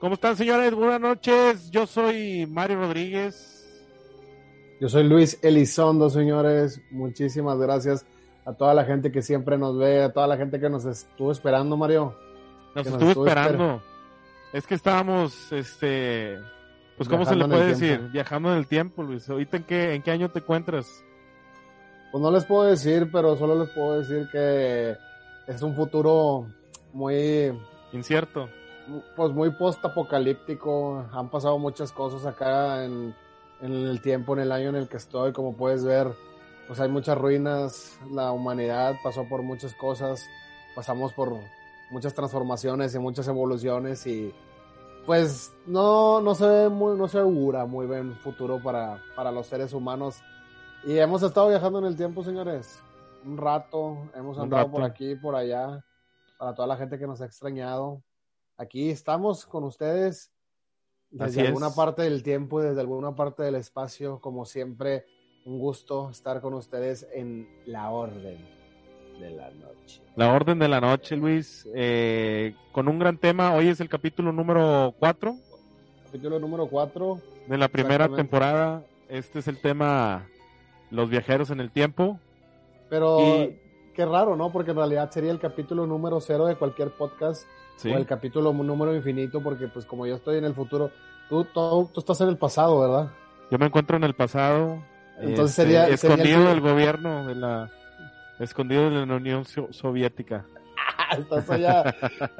¿Cómo están, señores? Buenas noches. Yo soy Mario Rodríguez. Yo soy Luis Elizondo, señores. Muchísimas gracias a toda la gente que siempre nos ve, a toda la gente que nos estuvo esperando, Mario. Nos estuvo, esperando. Es que estábamos, este, pues, ¿cómo se le puede decir? Viajando en el tiempo, Luis. ¿Ahorita en qué, en qué año te encuentras? Pues no les puedo decir, pero solo les puedo decir que es un futuro muy incierto. Pues muy post-apocalíptico. Han pasado muchas cosas acá en, en, el tiempo, en el año en el que estoy. Como puedes ver, pues hay muchas ruinas. La humanidad pasó por muchas cosas. Pasamos por muchas transformaciones y muchas evoluciones y pues no, no se ve muy, no se augura muy bien futuro para, para los seres humanos y hemos estado viajando en el tiempo, señores. Un rato, hemos andado por aquí, por allá, para toda la gente que nos ha extrañado. Aquí estamos con ustedes desde alguna parte del tiempo y desde alguna parte del espacio, como siempre, un gusto estar con ustedes en la orden de la noche. La orden de la noche, Luis, eh, con un gran tema. Hoy es el capítulo número 4. Capítulo número 4. De la primera temporada. Este es el tema los viajeros en el tiempo. Pero qué raro, ¿no? Porque en realidad sería el capítulo número cero de cualquier podcast. O el capítulo número infinito, porque pues como yo estoy en el futuro, tú, tú, estás en el pasado, ¿verdad? Yo me encuentro en el pasado. Entonces este, sería... Escondido del gobierno, de la... Escondido de la Unión Soviética. Estás allá,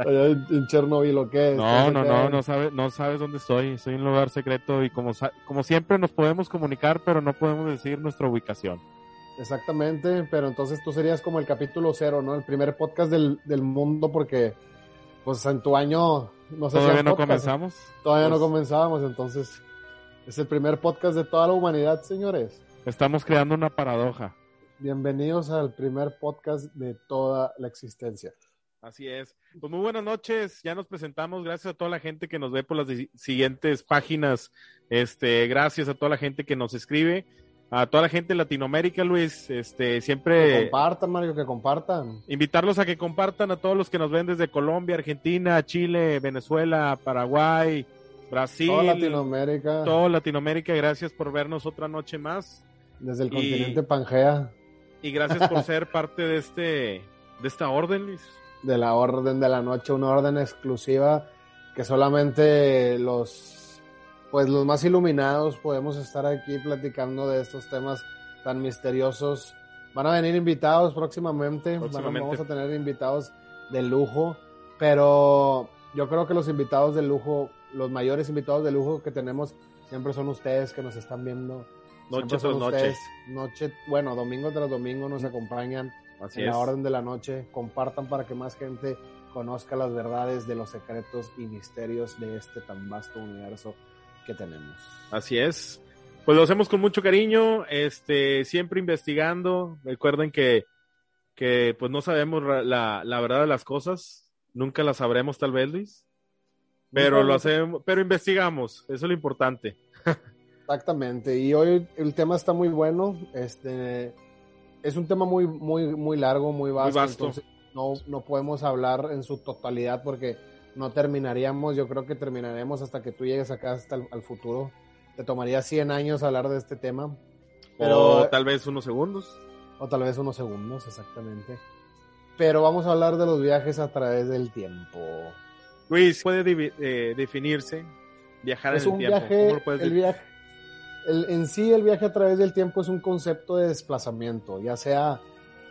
en Chernobyl o qué. No, no, no, no sabes, no sabes dónde estoy. Estoy en un lugar secreto y como, como siempre nos podemos comunicar, pero no podemos decir nuestra ubicación. Exactamente, pero entonces tú serías como el capítulo cero, ¿no? El primer podcast del, del mundo porque, pues en tu año no sé Todavía no comenzamos. Todavía no pues comenzábamos, entonces es el primer podcast de toda la humanidad, señores. Estamos creando una paradoja. Bienvenidos al primer podcast de toda la existencia. Así es. Pues muy buenas noches. Ya nos presentamos. Gracias a toda la gente que nos ve por las siguientes páginas. Este, gracias a toda la gente que nos escribe. A toda la gente de Latinoamérica, Luis, este, siempre... Que compartan, Mario, que compartan. Invitarlos a que compartan a todos los que nos ven desde Colombia, Argentina, Chile, Venezuela, Paraguay, Brasil. Toda Latinoamérica. Toda Latinoamérica, gracias por vernos otra noche más. Desde el continente Pangea. Y gracias por ser parte de este, de esta orden, Luis de la Orden de la Noche, una orden exclusiva que solamente los, pues los más iluminados podemos estar aquí platicando de estos temas tan misteriosos. Van a venir invitados próximamente, vamos a tener invitados de lujo, pero yo creo que los invitados de lujo, los mayores invitados de lujo que tenemos siempre son ustedes que nos están viendo. Noche tras noche. Noche, bueno, domingo tras domingo nos acompañan Así en la orden de la noche. Compartan para que más gente conozca las verdades de los secretos y misterios de este tan vasto universo que tenemos. Así es. Pues lo hacemos con mucho cariño, este, siempre investigando. Recuerden que, que pues no sabemos la, la verdad de las cosas, nunca las sabremos tal vez, Luis. Pero lo hacemos, pero investigamos, eso es lo importante. Exactamente, y hoy el tema está muy bueno, este, es un tema muy, muy, muy largo, muy vasto, entonces no, no podemos hablar en su totalidad porque no terminaríamos, yo creo que terminaremos hasta que tú llegues acá hasta el al futuro. Te tomaría 100 años hablar de este tema. Pero, o tal vez unos segundos. O tal vez unos segundos, exactamente. Pero vamos a hablar de los viajes a través del tiempo. Luis, ¿puede eh, definirse viajar en el tiempo? Viaje, el viaje en sí el viaje a través del tiempo es un concepto de desplazamiento, ya sea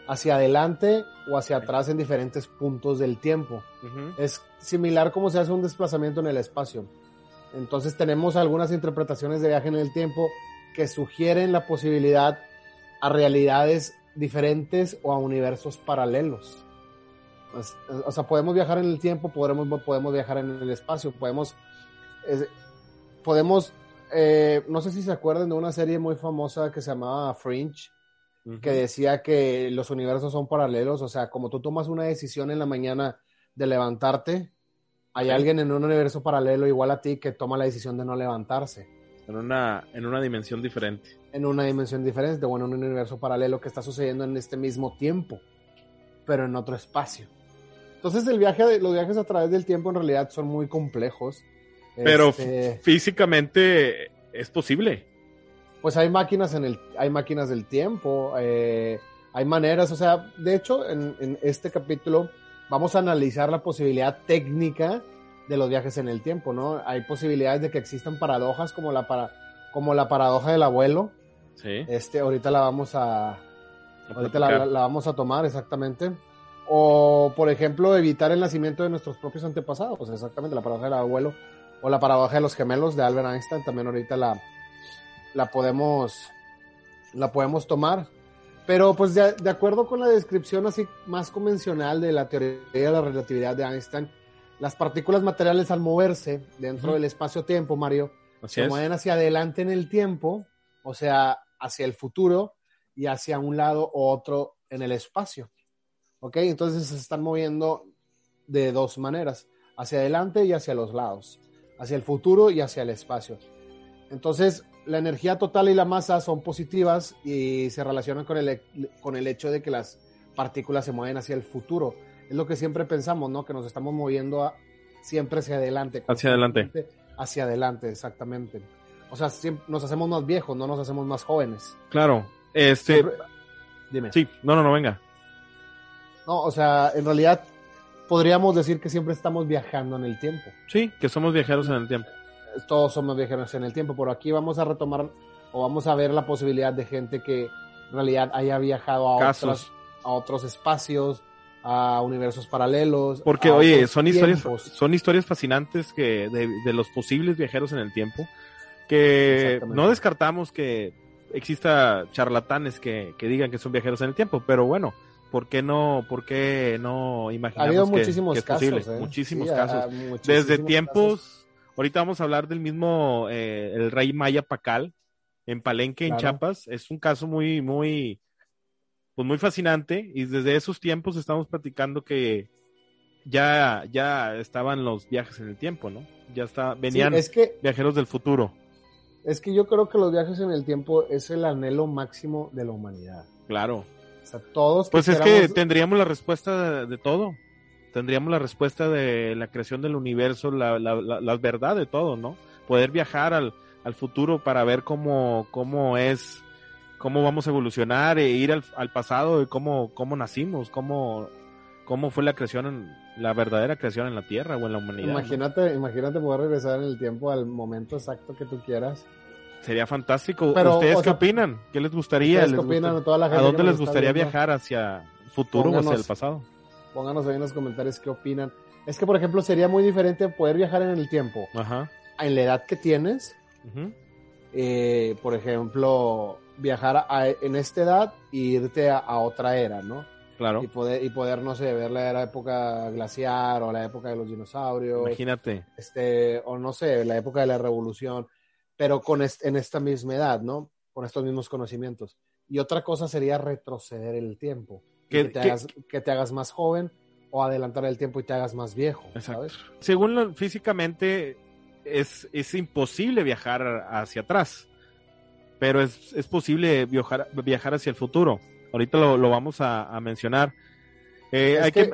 hacia adelante o hacia atrás en diferentes puntos del tiempo. Es similar como se hace un desplazamiento en el espacio. Entonces tenemos algunas interpretaciones de viaje en el tiempo que sugieren la posibilidad a realidades diferentes o a universos paralelos. O sea, podemos viajar en el tiempo, podemos, podemos viajar en el espacio, podemos, podemos eh, no sé si se acuerdan de una serie muy famosa que se llamaba Fringe, que decía que los universos son paralelos, o sea, como tú tomas una decisión en la mañana de levantarte, hay alguien en un universo paralelo igual a ti que toma la decisión de no levantarse. En una, en una dimensión diferente. En una dimensión diferente, bueno, en un universo paralelo que está sucediendo en este mismo tiempo, pero en otro espacio. Entonces el viaje, los viajes a través del tiempo en realidad son muy complejos Pero este, físicamente es posible. Pues hay máquinas en el, hay máquinas del tiempo, eh, hay maneras, o sea, de hecho, en, este capítulo vamos a analizar la posibilidad técnica de los viajes en el tiempo, ¿no? Hay posibilidades de que existan paradojas como la para, como la paradoja del abuelo. Sí. Este, ahorita la vamos a, ahorita la, vamos a tomar exactamente. O, por ejemplo, evitar el nacimiento de nuestros propios antepasados, pues exactamente la paradoja del abuelo o la paradoja de los gemelos de Albert Einstein, también ahorita la, la podemos la podemos tomar. Pero pues de, acuerdo con la descripción así más convencional de la teoría de la relatividad de Einstein, las partículas materiales al moverse dentro del espacio-tiempo, Mario, se mueven hacia adelante en el tiempo, o sea, hacia el futuro y hacia un lado u otro en el espacio. ¿Ok? Entonces se están moviendo de dos maneras, hacia adelante y hacia los lados hacia el futuro y hacia el espacio. Entonces, la energía total y la masa son positivas y se relacionan con el, con el hecho de que las partículas se mueven hacia el futuro. Es lo que siempre pensamos, ¿no? Que nos estamos moviendo siempre hacia adelante. Hacia adelante. Hacia adelante, exactamente. O sea, nos hacemos más viejos, no nos hacemos más jóvenes. Claro. Este. Dime. Sí, no, no, no, venga. No, o sea, en realidad podríamos decir que siempre estamos viajando en el tiempo. Sí, que somos viajeros en el tiempo. Todos somos viajeros en el tiempo, pero aquí vamos a retomar o vamos a ver la posibilidad de gente que en realidad haya viajado a, otros, a otros espacios, a universos paralelos. Porque, oye, son historias, son historias fascinantes que de, los posibles viajeros en el tiempo, que no descartamos que exista charlatanes que, que digan que son viajeros en el tiempo, pero bueno, ¿por qué no, por qué no imaginamos ha habido muchísimos casos, ¿eh? Muchísimos casos. Desde tiempos, ahorita vamos a hablar del mismo, eh, el rey Maya Pacal, en Palenque, en Chiapas. Es un caso muy, muy, pues muy fascinante. Y desde esos tiempos estamos platicando que ya, ya estaban los viajes en el tiempo, ¿no? Ya está, venían viajeros del futuro. Es que yo creo que los viajes en el tiempo es el anhelo máximo de la humanidad. Claro todos. Pues es que tendríamos la respuesta de, todo. Tendríamos la respuesta de la creación del universo, la, la, verdad de todo, ¿no? Poder viajar al, futuro para ver cómo, cómo es, cómo vamos a evolucionar e ir al, al pasado y cómo, cómo nacimos, cómo, cómo fue la creación, la verdadera creación en la Tierra o en la humanidad. Imagínate, imagínate poder regresar en el tiempo al momento exacto que tú quieras Sería fantástico. ¿Ustedes qué opinan? ¿Qué les gustaría? ¿A dónde les gustaría viajar? ¿Hacia futuro o hacia el pasado? Pónganos ahí en los comentarios qué opinan. Es que, por ejemplo, sería muy diferente poder viajar en el tiempo. Ajá. En la edad que tienes. Eh, por ejemplo, viajar en esta edad e irte a, otra era, ¿no? Claro. Y poder, y poder, no sé, ver la época glaciar o la época de los dinosaurios. Imagínate. Este, o no sé, la época de la revolución pero con en esta misma edad, ¿no? Con estos mismos conocimientos. Y otra cosa sería retroceder el tiempo. Que, te, hagas, más joven o adelantar el tiempo y te hagas más viejo. ¿sabes? Según físicamente es, es imposible viajar hacia atrás, pero es, es posible viajar, viajar hacia el futuro. Ahorita lo, lo vamos a, mencionar. Eh, hay que,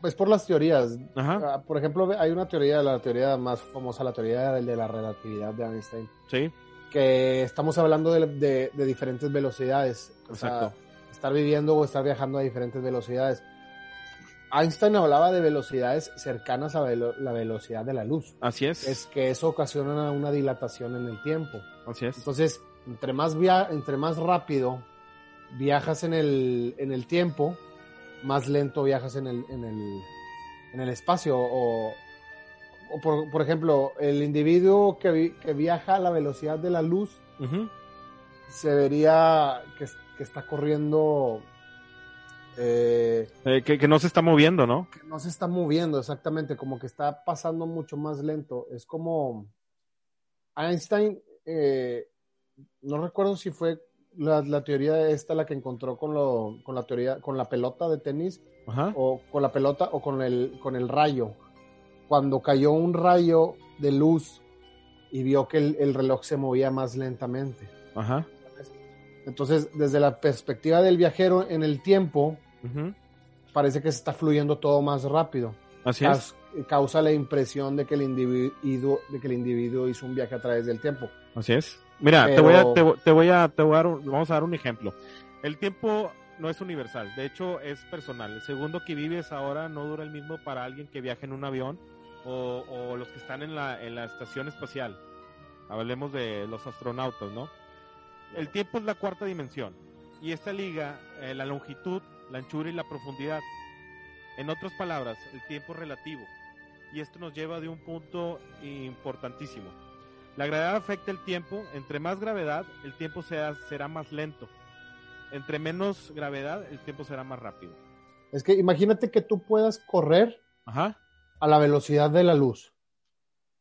pues por las teorías. Ah, por ejemplo, hay una teoría, la teoría más famosa, la teoría de la relatividad de Einstein. Sí. Que estamos hablando de, diferentes velocidades. Exacto. Estar viviendo o estar viajando a diferentes velocidades. Einstein hablaba de velocidades cercanas a la velocidad de la luz. Así es. Es que eso ocasiona una dilatación en el tiempo. Así es. Entonces, entre más, via entre más rápido viajas en el, en el tiempo, más lento viajas en el, en el, en el espacio. O, por, ejemplo, el individuo que, que, viaja a la velocidad de la luz se vería que, está corriendo. Eh, eh, que, no se está moviendo, ¿no? Que no se está moviendo, exactamente, como que está pasando mucho más lento. Es como Einstein, eh, no recuerdo si fue la, la, teoría esta la que encontró con, lo, con la teoría, con la pelota de tenis, o con la pelota o con el, con el rayo. Cuando cayó un rayo de luz y vio que el, reloj se movía más lentamente. Ajá. Entonces, desde la perspectiva del viajero en el tiempo, parece que se está fluyendo todo más rápido. Así es. causa la impresión de que el individuo, de que el individuo hizo un viaje a través del tiempo. Así es. Mira, te voy a, te, voy a, te voy a dar, vamos a dar un ejemplo. El tiempo no es universal, de hecho es personal. El segundo que vives ahora no dura el mismo para alguien que viaja en un avión o, o los que están en la, en la estación espacial. Hablemos de los astronautas, ¿no? El tiempo es la cuarta dimensión y esta liga eh, la longitud, la anchura y la profundidad. En otras palabras, el tiempo relativo y esto nos lleva de un punto importantísimo. La gravedad afecta el tiempo, entre más gravedad el tiempo sea, será más lento entre menos gravedad, el tiempo será más rápido. Es que imagínate que tú puedas correr a la velocidad de la luz,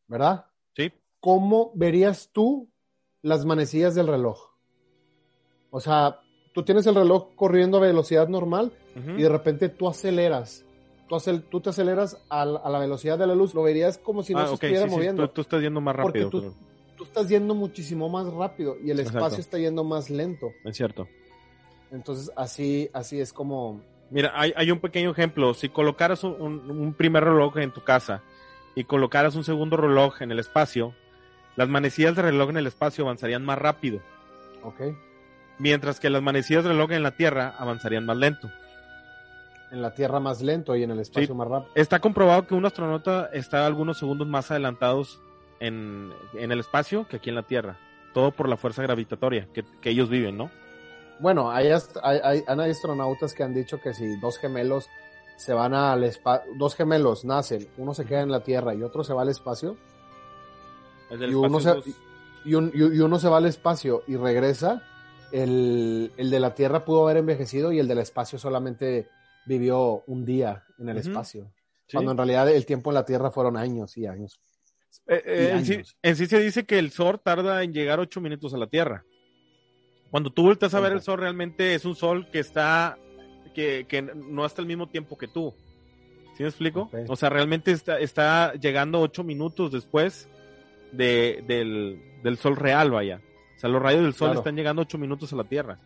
¿verdad? Sí. ¿Cómo verías tú las manecillas del reloj? O sea, tú tienes el reloj corriendo a velocidad normal y de repente tú aceleras. Tú, te aceleras a la, velocidad de la luz, lo verías como si no ah, se estuviera moviendo. tú, estás yendo más rápido. Tú, tú, estás yendo muchísimo más rápido y el espacio está yendo más lento. Es cierto. Entonces, así, así es como... Mira, hay, hay un pequeño ejemplo. Si colocaras un, primer reloj en tu casa y colocaras un segundo reloj en el espacio, las manecillas de reloj en el espacio avanzarían más rápido. Ok. Mientras que las manecillas reloj en la Tierra avanzarían más lento. En la Tierra más lento y en el espacio más rápido. Está comprobado que un astronauta está algunos segundos más adelantados en, el espacio que aquí en la Tierra. Todo por la fuerza gravitatoria que, que ellos viven, ¿no? Bueno, hay, hay, hay, astronautas que han dicho que si dos gemelos se van al espacio, dos gemelos nacen, uno se queda en la Tierra y otro se va al espacio, y, uno se, y, uno se va al espacio y regresa, el, de la Tierra pudo haber envejecido y el del espacio solamente vivió un día en el espacio. Cuando en realidad el tiempo en la Tierra fueron años y años. Eh, eh, en, sí, en, sí, se dice que el Sol tarda en llegar ocho minutos a la Tierra. Cuando tú vueltas a ver el sol, realmente es un sol que está, que, que no está al mismo tiempo que tú. ¿Sí me explico? O sea, realmente está, está llegando ocho minutos después de, del, del, sol real, vaya. O sea, los rayos del sol están llegando ocho minutos a la Tierra.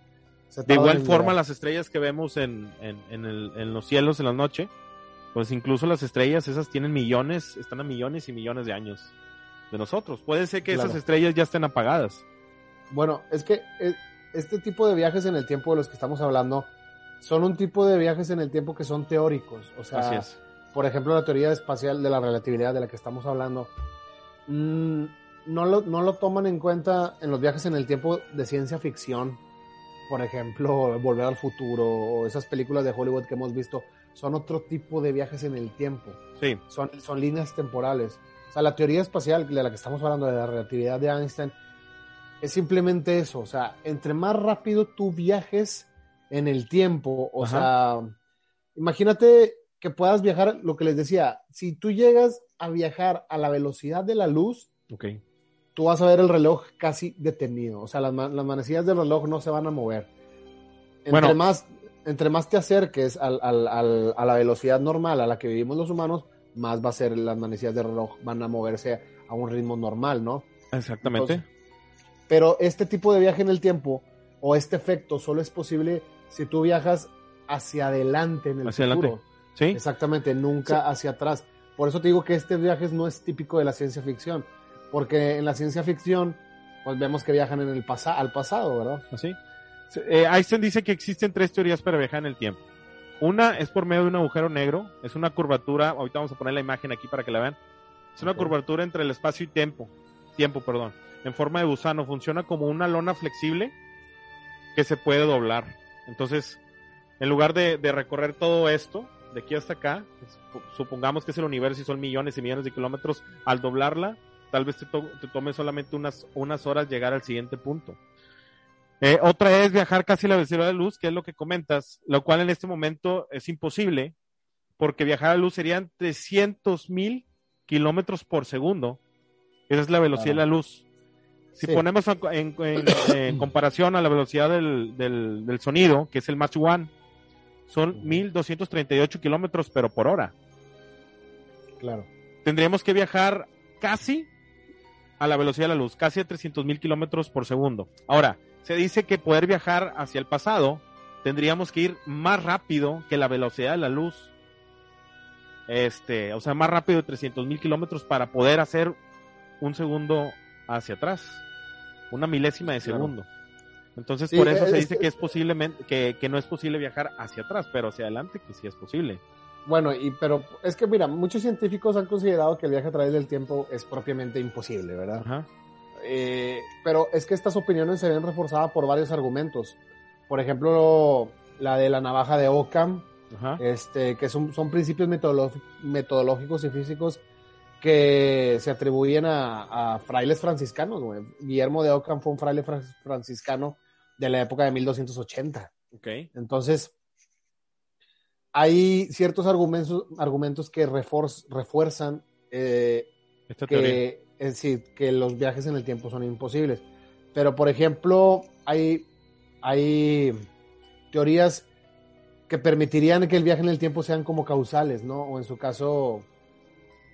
De igual forma, las estrellas que vemos en, en, en, el, en los cielos en la noche, pues incluso las estrellas esas tienen millones, están a millones y millones de años de nosotros. Puede ser que esas estrellas ya estén apagadas. Bueno, es que eh, este tipo de viajes en el tiempo de los que estamos hablando son un tipo de viajes en el tiempo que son teóricos. O sea, por ejemplo, la teoría espacial de la relatividad de la que estamos hablando, mm, no, lo, no lo toman en cuenta en los viajes en el tiempo de ciencia ficción. Por ejemplo, Volver al Futuro o esas películas de Hollywood que hemos visto, son otro tipo de viajes en el tiempo. Sí. Son, son líneas temporales. O sea, la teoría espacial de la que estamos hablando, de la relatividad de Einstein, es simplemente eso, o sea, entre más rápido tú viajes en el tiempo, o sea, imagínate que puedas viajar, lo que les decía, si tú llegas a viajar a la velocidad de la luz, okay. Tú vas a ver el reloj casi detenido, o sea, las, las manecillas del reloj no se van a mover. Entre, más, entre más te acerques a la velocidad normal a la que vivimos los humanos, más va a ser las manecillas del reloj, van a moverse a un ritmo normal, ¿no? Exactamente. Pero este tipo de viaje en el tiempo o este efecto solo es posible si tú viajas hacia adelante en el hacia Adelante. ¿Sí? Exactamente, nunca hacia atrás. Por eso te digo que este viaje no es típico de la ciencia ficción, porque en la ciencia ficción pues vemos que viajan en el al pasado, ¿verdad? Así. Eh, Einstein dice que existen tres teorías para viajar en el tiempo. Una es por medio de un agujero negro, es una curvatura, ahorita vamos a poner la imagen aquí para que la vean. Es una curvatura entre el espacio y tiempo, tiempo, perdón en forma de gusano. Funciona como una lona flexible que se puede doblar. Entonces, en lugar de, recorrer todo esto, de aquí hasta acá, supongamos que es el universo y son millones y millones de kilómetros, al doblarla, tal vez te, tome solamente unas, unas horas llegar al siguiente punto. Eh, otra es viajar casi a la velocidad de luz, que es lo que comentas, lo cual en este momento es imposible, porque viajar a la luz serían 300 mil kilómetros por segundo. Esa es la velocidad de la luz. Si ponemos en, comparación a la velocidad del, sonido, que es el Mach 1, son 1238 kilómetros, pero por hora. Claro. Tendríamos que viajar casi a la velocidad de la luz, casi a 300 mil kilómetros por segundo. Ahora, se dice que poder viajar hacia el pasado, tendríamos que ir más rápido que la velocidad de la luz. este, o sea, más rápido de 300 mil kilómetros para poder hacer un segundo hacia atrás, una milésima de segundo. Entonces, por eso se dice que es posiblemente, que, que no es posible viajar hacia atrás, pero hacia adelante que sí es posible. Bueno, y pero es que mira, muchos científicos han considerado que el viaje a través del tiempo es propiamente imposible, ¿verdad? Eh, pero es que estas opiniones se ven reforzadas por varios argumentos. Por ejemplo, la de la navaja de Occam, este, que son, son principios metodológicos y físicos que se atribuyen a, frailes franciscanos. Guillermo de Occam fue un fraile franciscano de la época de 1280. Okay. Entonces, hay ciertos argumentos, argumentos que refuerzan eh, que, es decir, que los viajes en el tiempo son imposibles. Pero, por ejemplo, hay, hay teorías que permitirían que el viaje en el tiempo sean como causales, ¿no? O en su caso,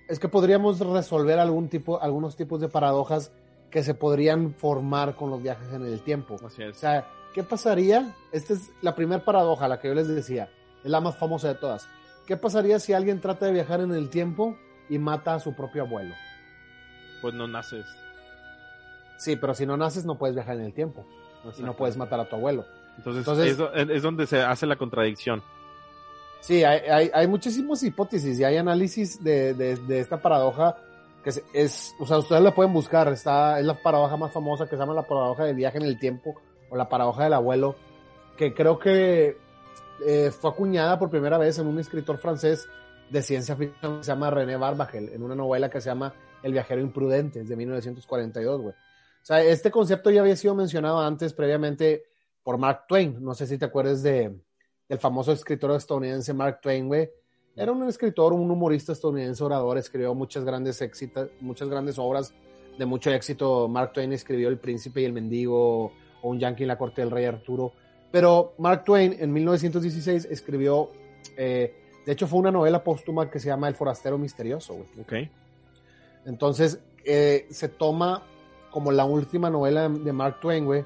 es que podríamos resolver algún tipo, algunos tipos de paradojas que se podrían formar con los viajes en el tiempo. O sea, ¿qué pasaría? Esta es la primera paradoja, la que yo les decía, es la más famosa de todas. ¿Qué pasaría si alguien trata de viajar en el tiempo y mata a su propio abuelo? Pues no naces. Sí, pero si no naces no puedes viajar en el tiempo. Y no puedes matar a tu abuelo. Entonces, es, donde se hace la contradicción. Sí, hay, hay, muchísimas hipótesis y hay análisis de, de, esta paradoja que es, o sea, ustedes la pueden buscar, está, es la paradoja más famosa que se llama la paradoja del viaje en el tiempo o la paradoja del abuelo, que creo que eh, fue acuñada por primera vez en un escritor francés de ciencia ficción que se llama René Barbagel, en una novela que se llama El viajero imprudente, de 1942, güey. O sea, este concepto ya había sido mencionado antes, previamente, por Mark Twain. No sé si te acuerdas de, del famoso escritor estadounidense Mark Twain, güey. Era un escritor, un humorista estadounidense, orador, escribió muchas grandes éxitos, muchas grandes obras de mucho éxito. Mark Twain escribió El Príncipe y el Mendigo, o Un Yankee en la corte del rey Arturo. Pero Mark Twain en 1916 escribió, eh, de hecho fue una novela póstuma que se llama El Forastero Misterioso, güey. Entonces eh, se toma como la última novela de Mark Twain, güey.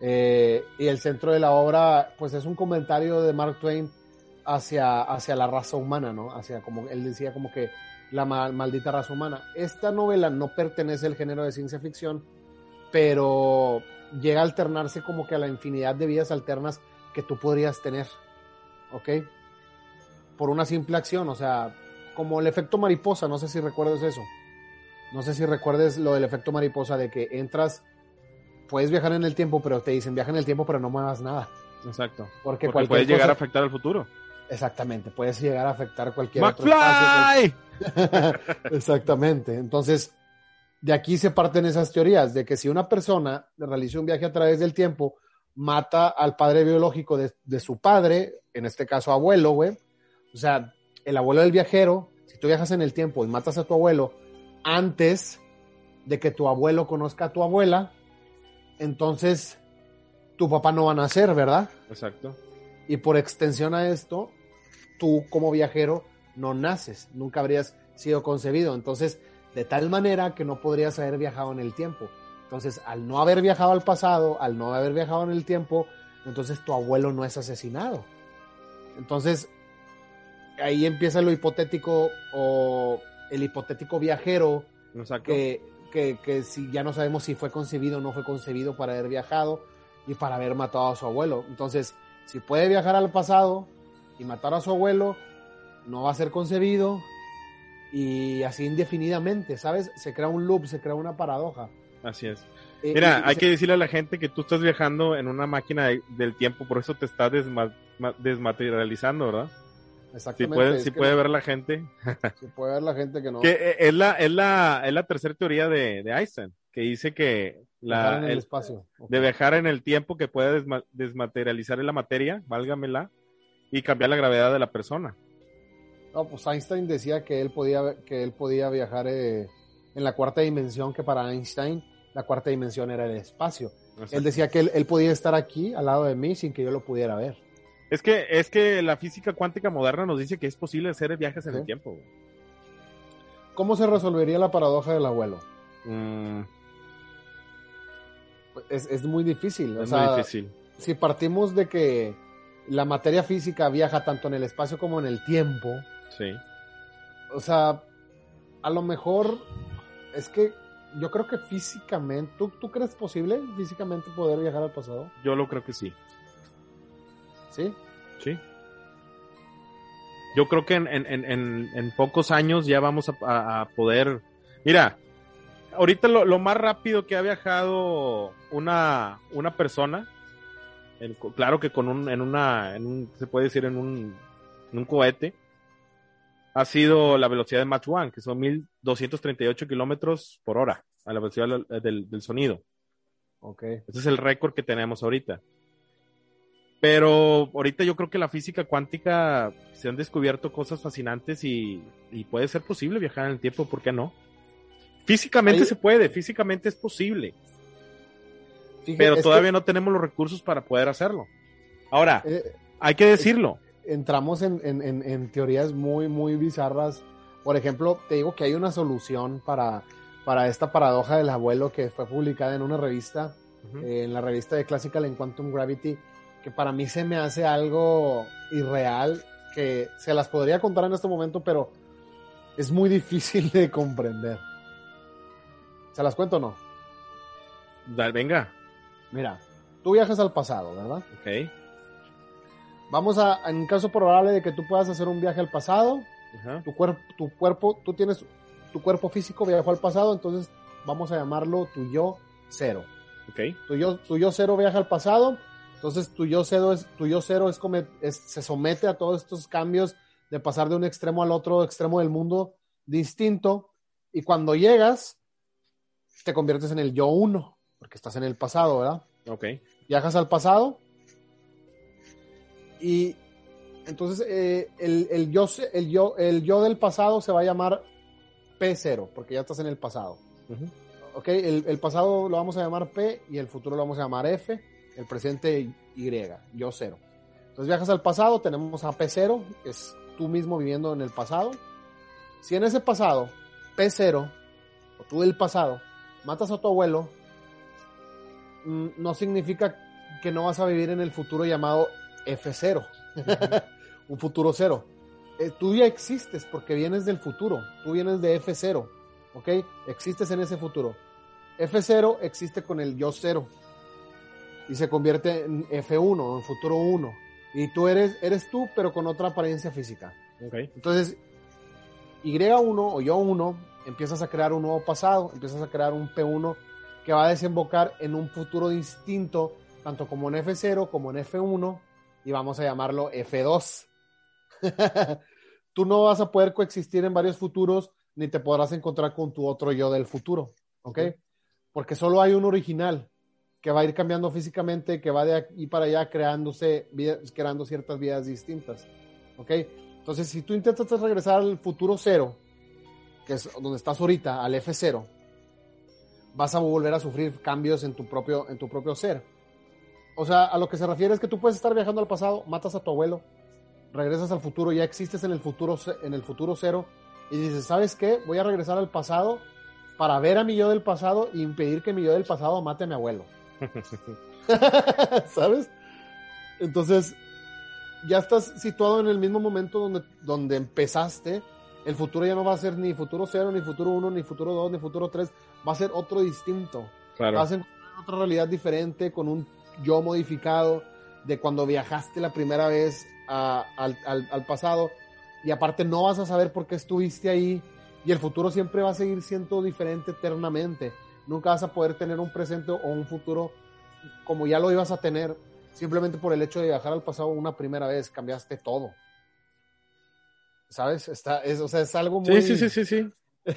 Eh, y el centro de la obra, pues es un comentario de Mark Twain hacia, hacia la raza humana, ¿no? Hacia como él decía como que la maldita raza humana. Esta novela no pertenece al género de ciencia ficción, pero llega a alternarse como que a la infinidad de vidas alternas que tú podrías tener. ¿Ok? Por una simple acción, o sea, como el efecto mariposa, no sé si recuerdas eso. No sé si recuerdes lo del efecto mariposa de que entras, puedes viajar en el tiempo, pero te dicen viaja en el tiempo, pero no muevas nada. Exacto. Porque, puedes llegar a afectar al futuro. Exactamente, puedes llegar a afectar cualquier otro espacio. Exactamente. Entonces, de aquí se parten esas teorías, de que si una persona realiza un viaje a través del tiempo, mata al padre biológico de, su padre, en este caso abuelo, güey. O sea, el abuelo del viajero, si tú viajas en el tiempo y matas a tu abuelo antes de que tu abuelo conozca a tu abuela, entonces tu papá no va a nacer, ¿verdad? Exacto. Y por extensión a esto, tú como viajero no naces, nunca habrías sido concebido. Entonces, de tal manera que no podrías haber viajado en el tiempo. Entonces, al no haber viajado al pasado, al no haber viajado en el tiempo, entonces tu abuelo no es asesinado. Entonces, ahí empieza lo hipotético o el hipotético viajero que, que, que, si ya no sabemos si fue concebido o no fue concebido para haber viajado y para haber matado a su abuelo. Entonces, si puede viajar al pasado y matar a su abuelo, no va a ser concebido, y así indefinidamente, ¿sabes? Se crea un loop, se crea una paradoja. Así es. Eh, Mira, hay que decirle a la gente que tú estás viajando en una máquina del tiempo, por eso te está desmaterializando, ¿verdad? Exactamente. Si puede, ver la gente. Si puede ver la gente que no. Que eh, es la, es la, es la tercera teoría de, de Einstein, que dice que la, el, espacio. de viajar en el tiempo que puede desmaterializar la materia, válgamela, y cambiar la gravedad de la persona. No, pues Einstein decía que él podía, que él podía viajar eh, en la cuarta dimensión, que para Einstein la cuarta dimensión era el espacio. Él decía que él, podía estar aquí al lado de mí sin que yo lo pudiera ver. Es que, es que la física cuántica moderna nos dice que es posible hacer viajes en el tiempo. ¿Cómo se resolvería la paradoja del abuelo? Mm. Es, muy difícil. Es muy difícil. Si partimos de que la materia física viaja tanto en el espacio como en el tiempo, Sí. o sea, a lo mejor es que yo creo que físicamente, ¿tú, ¿tú crees posible físicamente poder viajar al pasado? Yo lo creo que sí. ¿Sí? Sí. Yo creo que en, en, en, en pocos años ya vamos a, a poder. Mira, ahorita lo, lo, más rápido que ha viajado una, una persona, claro que con un, en una, en un, se puede decir en un, en un cohete, ha sido la velocidad de Mach 1, que son 1238 kilómetros por hora, a la velocidad del, del, sonido. Ok. Ese es el récord que tenemos ahorita. Pero ahorita yo creo que la física cuántica se han descubierto cosas fascinantes y, y puede ser posible viajar en el tiempo, ¿por qué no? Físicamente Ahí... se puede, físicamente es posible. Fíjate, pero todavía que... no tenemos los recursos para poder hacerlo. Ahora, eh, hay que decirlo. Entramos en, en, en, en, teorías muy, muy bizarras. Por ejemplo, te digo que hay una solución para, para esta paradoja del abuelo que fue publicada en una revista, uh -huh. eh, en la revista de Classical en Quantum Gravity, que para mí se me hace algo irreal, que se las podría contar en este momento, pero es muy difícil de comprender. ¿Se las cuento o no? Dale, venga. Mira, tú viajas al pasado, ¿verdad? Ok. Vamos a, en un caso probable de que tú puedas hacer un viaje al pasado, tu, cuerpo, tu cuerpo, tú tienes, tu cuerpo físico viajó al pasado, entonces vamos a llamarlo tu yo cero. Ok. Tu yo, tu yo cero viaja al pasado, entonces tu yo cero es, tu yo cero es, es, se somete a todos estos cambios de pasar de un extremo al otro extremo del mundo distinto, y cuando llegas, te conviertes en el yo uno, porque estás en el pasado, ¿verdad? Ok. Viajas al pasado y entonces eh, el, el, yo, el, yo, el yo del pasado se va a llamar P0, porque ya estás en el pasado. Uh -huh. Ok, el, el, pasado lo vamos a llamar P y el futuro lo vamos a llamar F, el presente Y, yo cero. Entonces viajas al pasado, tenemos a P0, que es tú mismo viviendo en el pasado. Si en ese pasado, P0, o tú del pasado, matas a tu abuelo, mm, no significa que no vas a vivir en el futuro llamado F0, un futuro cero. Eh, tú ya existes porque vienes del futuro, tú vienes de F0, ¿ok? Existes en ese futuro. F0 existe con el yo cero y se convierte en F1, en futuro 1. Y tú eres, eres tú, pero con otra apariencia física. Okay. Entonces, Y1 o yo 1, empiezas a crear un nuevo pasado, empiezas a crear un P1 que va a desembocar en un futuro distinto, tanto como en F0 como en F1, y vamos a llamarlo F2. Tú no vas a poder coexistir en varios futuros, ni te podrás encontrar con tu otro yo del futuro, ¿ok? Porque solo hay un original que va a ir cambiando físicamente, que va de aquí para allá creándose, creando ciertas vidas distintas, ¿ok? Entonces, si tú intentas regresar al futuro cero, que es donde estás ahorita, al F0, vas a volver a sufrir cambios en tu propio, en tu propio ser. O sea, a lo que se refiere es que tú puedes estar viajando al pasado, matas a tu abuelo, regresas al futuro, ya existes en el futuro, en el futuro cero, y dices, ¿sabes qué? Voy a regresar al pasado para ver a mi yo del pasado e impedir que mi yo del pasado mate a mi abuelo. ¿Sabes? Entonces, ya estás situado en el mismo momento donde, donde empezaste. El futuro ya no va a ser ni futuro cero, ni futuro uno, ni futuro dos, ni futuro tres. Va a ser otro distinto. Claro. Vas a encontrar otra realidad diferente con un yo modificado de cuando viajaste la primera vez a, al, al, al, pasado y aparte no vas a saber por qué estuviste ahí y el futuro siempre va a seguir siendo diferente eternamente. Nunca vas a poder tener un presente o un futuro como ya lo ibas a tener simplemente por el hecho de viajar al pasado una primera vez, cambiaste todo. ¿Sabes? Está, es, o sea, es algo muy... Sí, sí, sí, sí, sí.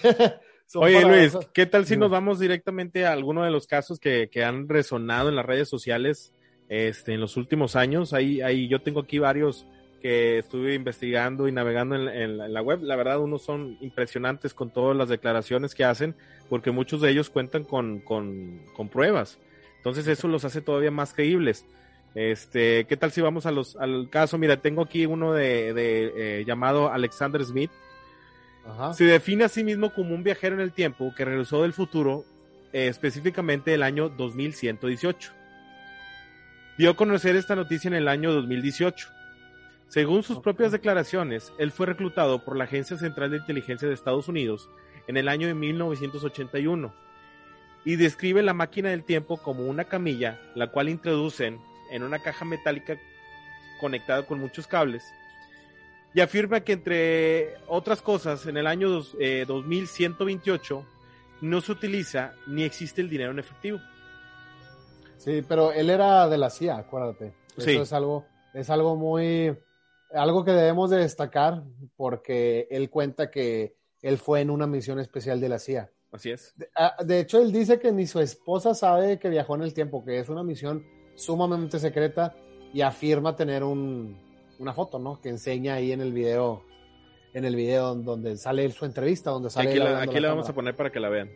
Oye Luis, ¿qué tal si nos vamos directamente a alguno de los casos que, que han resonado en las redes sociales este, en los últimos años? Ahí, ahí yo tengo aquí varios que estuve investigando y navegando en, en, en, la web. La verdad, unos son impresionantes con todas las declaraciones que hacen, porque muchos de ellos cuentan con, con, con pruebas. Entonces eso los hace todavía más creíbles. Este, ¿qué tal si vamos a los, al caso? Mira, tengo aquí uno de, de eh, llamado Alexander Smith. Ajá. Se define a sí mismo como un viajero en el tiempo que regresó del futuro, eh, específicamente el año 2118. Dio a conocer esta noticia en el año 2018. Según sus propias declaraciones, él fue reclutado por la Agencia Central de Inteligencia de Estados Unidos en el año de 1981 y describe la máquina del tiempo como una camilla, la cual introducen en una caja metálica conectada con muchos cables y afirma que entre otras cosas, en el año dos, eh, 2128 no se utiliza ni existe el dinero en efectivo. Sí, pero él era de la CIA, acuérdate. Eso Sí. es algo, es algo muy, algo que debemos de destacar porque él cuenta que él fue en una misión especial de la CIA. Así es. De, ah, de hecho, él dice que ni su esposa sabe que viajó en el tiempo, que es una misión sumamente secreta y afirma tener un, una foto, ¿no? Que enseña ahí en el video, en el video donde sale su entrevista, donde sale Aquí la, hablando aquí a la la vamos a poner para que la vean.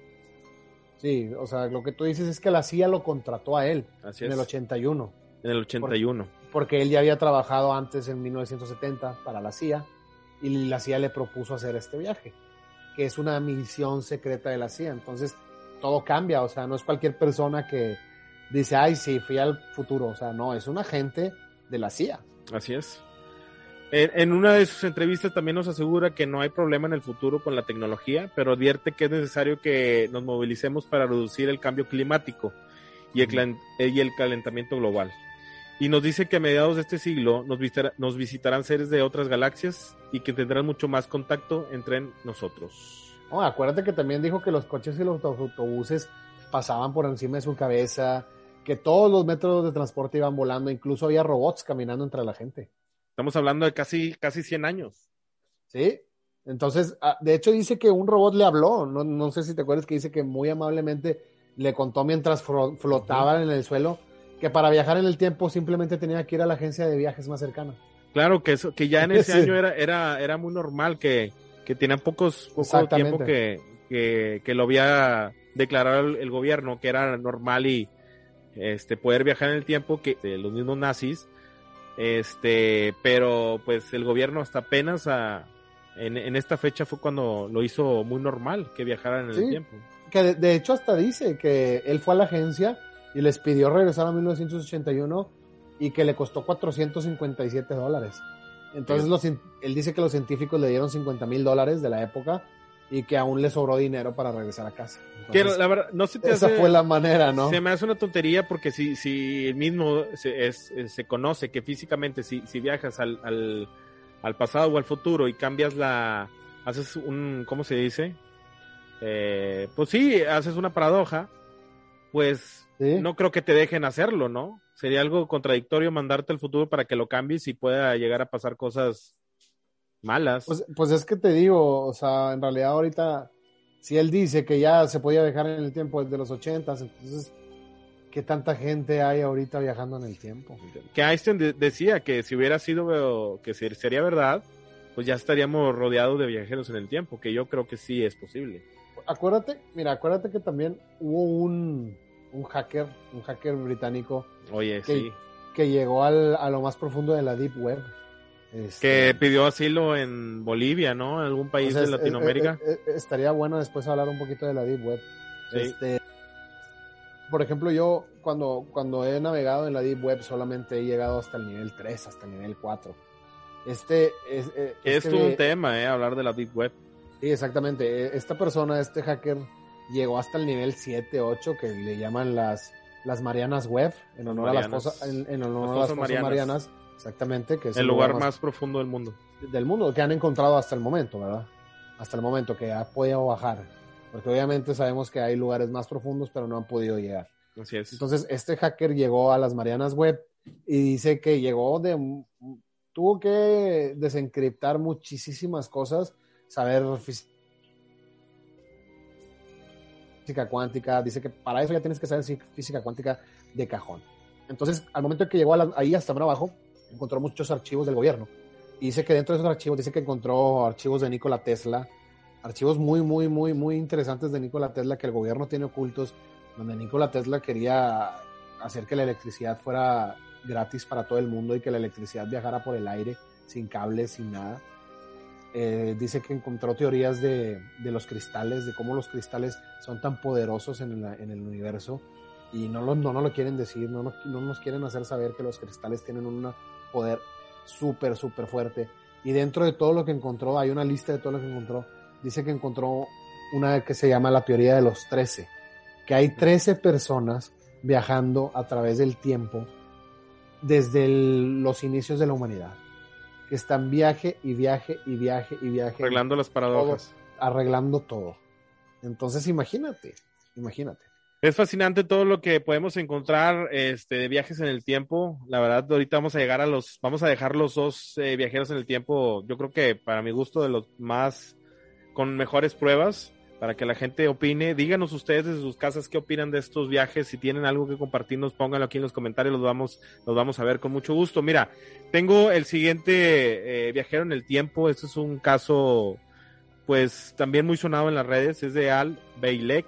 Sí, o sea, lo que tú dices es que la CIA lo contrató a él Así en es. el 81. En el 81. porque él ya había trabajado antes en 1970 para la CIA y la CIA le propuso hacer este viaje, que es una misión secreta de la CIA. Entonces, todo cambia, o sea, no es cualquier persona que dice, ay, sí, fui al futuro, o sea, no, es un agente de la CIA. Así es. En, en una de sus entrevistas también nos asegura que no hay problema en el futuro con la tecnología, pero advierte que es necesario que nos movilicemos para reducir el cambio climático y el, y el calentamiento global. Y nos dice que a mediados de este siglo nos, visitarán seres de otras galaxias y que tendrán mucho más contacto entre nosotros. No, acuérdate que también dijo que los coches y los auto- autobuses pasaban por encima de su cabeza, que todos los métodos de transporte iban volando, incluso había robots caminando entre la gente. Estamos hablando de casi, casi 100 años. ¿Sí? Entonces, ah, de hecho dice que un robot le habló, no, no sé si te acuerdas que dice que muy amablemente le contó mientras flotaban en el suelo que para viajar en el tiempo simplemente tenía que ir a la agencia de viajes más cercana. Claro que eso, que ya en ese Sí. año era, era, era muy normal que, que tenían pocos, poco tiempo que, que, que lo había declarado el, el gobierno, que era normal y este poder viajar en el tiempo que los mismos nazis, este, pero pues el gobierno hasta apenas a, en, en esta fecha fue cuando lo hizo muy normal que viajaran en el tiempo. Que de, de hecho hasta dice que él fue a la agencia y les pidió regresar a 1981 y que le costó 457 dólares. Entonces Sí. los él dice que los científicos le dieron 50 mil dólares de la época y que aún le sobró dinero para regresar a casa. Que Entonces, la verdad, no se te esa hace- fue la manera, ¿no? Se me hace una tontería porque si, si el mismo se, es- es- se conoce que físicamente si, si viajas al, al, al pasado o al futuro y cambias la, haces un, ¿cómo se dice? Eh, pues sí, haces una paradoja, pues Sí. no creo que te dejen hacerlo, ¿no? Sería algo contradictorio mandarte al futuro para que lo cambies y pueda llegar a pasar cosas malas. Pues, pues es que te digo, o sea, en realidad ahorita, si él dice que ya se podía viajar en el tiempo desde los ochentas, entonces, ¿qué tanta gente hay ahorita viajando en el tiempo? que Einstein de- decía que si hubiera sido, que si- sería verdad, pues ya estaríamos rodeados de viajeros en el tiempo, que yo creo que sí es posible. Acuérdate, mira, acuérdate que también hubo un, un hacker, un hacker británico Oye, Que- sí. que llegó al, a lo más profundo de la Deep Web. Este, Que pidió asilo en Bolivia, ¿no? En algún país o sea, de es- Latinoamérica. eh, eh, estaría bueno después hablar un poquito de la Deep Web. Sí. Este, por ejemplo, yo cuando, cuando he navegado en la Deep Web solamente he llegado hasta el nivel 3, hasta el nivel 4. Este es, eh, este- un tema, ¿eh? Hablar de la Deep Web. Sí, exactamente. Eh, Esta persona, este hacker, llegó hasta el nivel 7, 8, que le llaman las, las Marianas Web, en honor a las fosas, en, en honor Las a las fosas fosas Marianas. Marianas. Exactamente, que es El lugar más profundo del mundo. del mundo que han encontrado hasta el momento, ¿verdad? Hasta el momento que ha podido bajar. Porque obviamente sabemos que hay lugares más profundos, pero no han podido llegar. Así es. Entonces, este hacker llegó a las Marianas Web y dice que llegó de. Tuvo que desencriptar muchísimas cosas, saber física cuántica. Dice que para eso ya tienes que saber física cuántica de cajón. Entonces, al momento que llegó a la- ahí hasta abajo, encontró muchos archivos del gobierno. Y dice que dentro de esos archivos, dice que encontró archivos de Nikola Tesla, archivos muy, muy, muy, muy interesantes de Nikola Tesla que el gobierno tiene ocultos, donde Nikola Tesla quería hacer que la electricidad fuera gratis para todo el mundo y que la electricidad viajara por el aire, sin cables, sin nada. Eh, dice que encontró teorías de, de los cristales, de cómo los cristales son tan poderosos en, la- en el universo y no, lo, no nos lo quieren decir, no, nos- no nos quieren hacer saber que los cristales tienen un poder súper, súper fuerte. Y dentro de todo lo que encontró, hay una lista de todo lo que encontró. Dice que encontró una que se llama la teoría de los 13, que hay 13 personas viajando a través del tiempo desde los inicios de la humanidad, que están viaje y viaje y viaje y viaje. Arreglando las paradojas. arreglando todo. Entonces imagínate, imagínate. Es fascinante todo lo que podemos encontrar este, de viajes en el tiempo. La verdad, ahorita vamos a llegar a los, vamos a dejar los dos eh, viajeros en el tiempo, yo creo que para mi gusto de los más, con mejores pruebas, para que la gente opine. Díganos ustedes desde sus casas qué opinan de estos viajes. Si tienen algo que compartirnos, pónganlo aquí en los comentarios, los vamos, los vamos a ver con mucho gusto. Mira, tengo el siguiente eh, viajero en el tiempo. Este es un caso, pues también muy sonado en las redes. Es de Al Beilek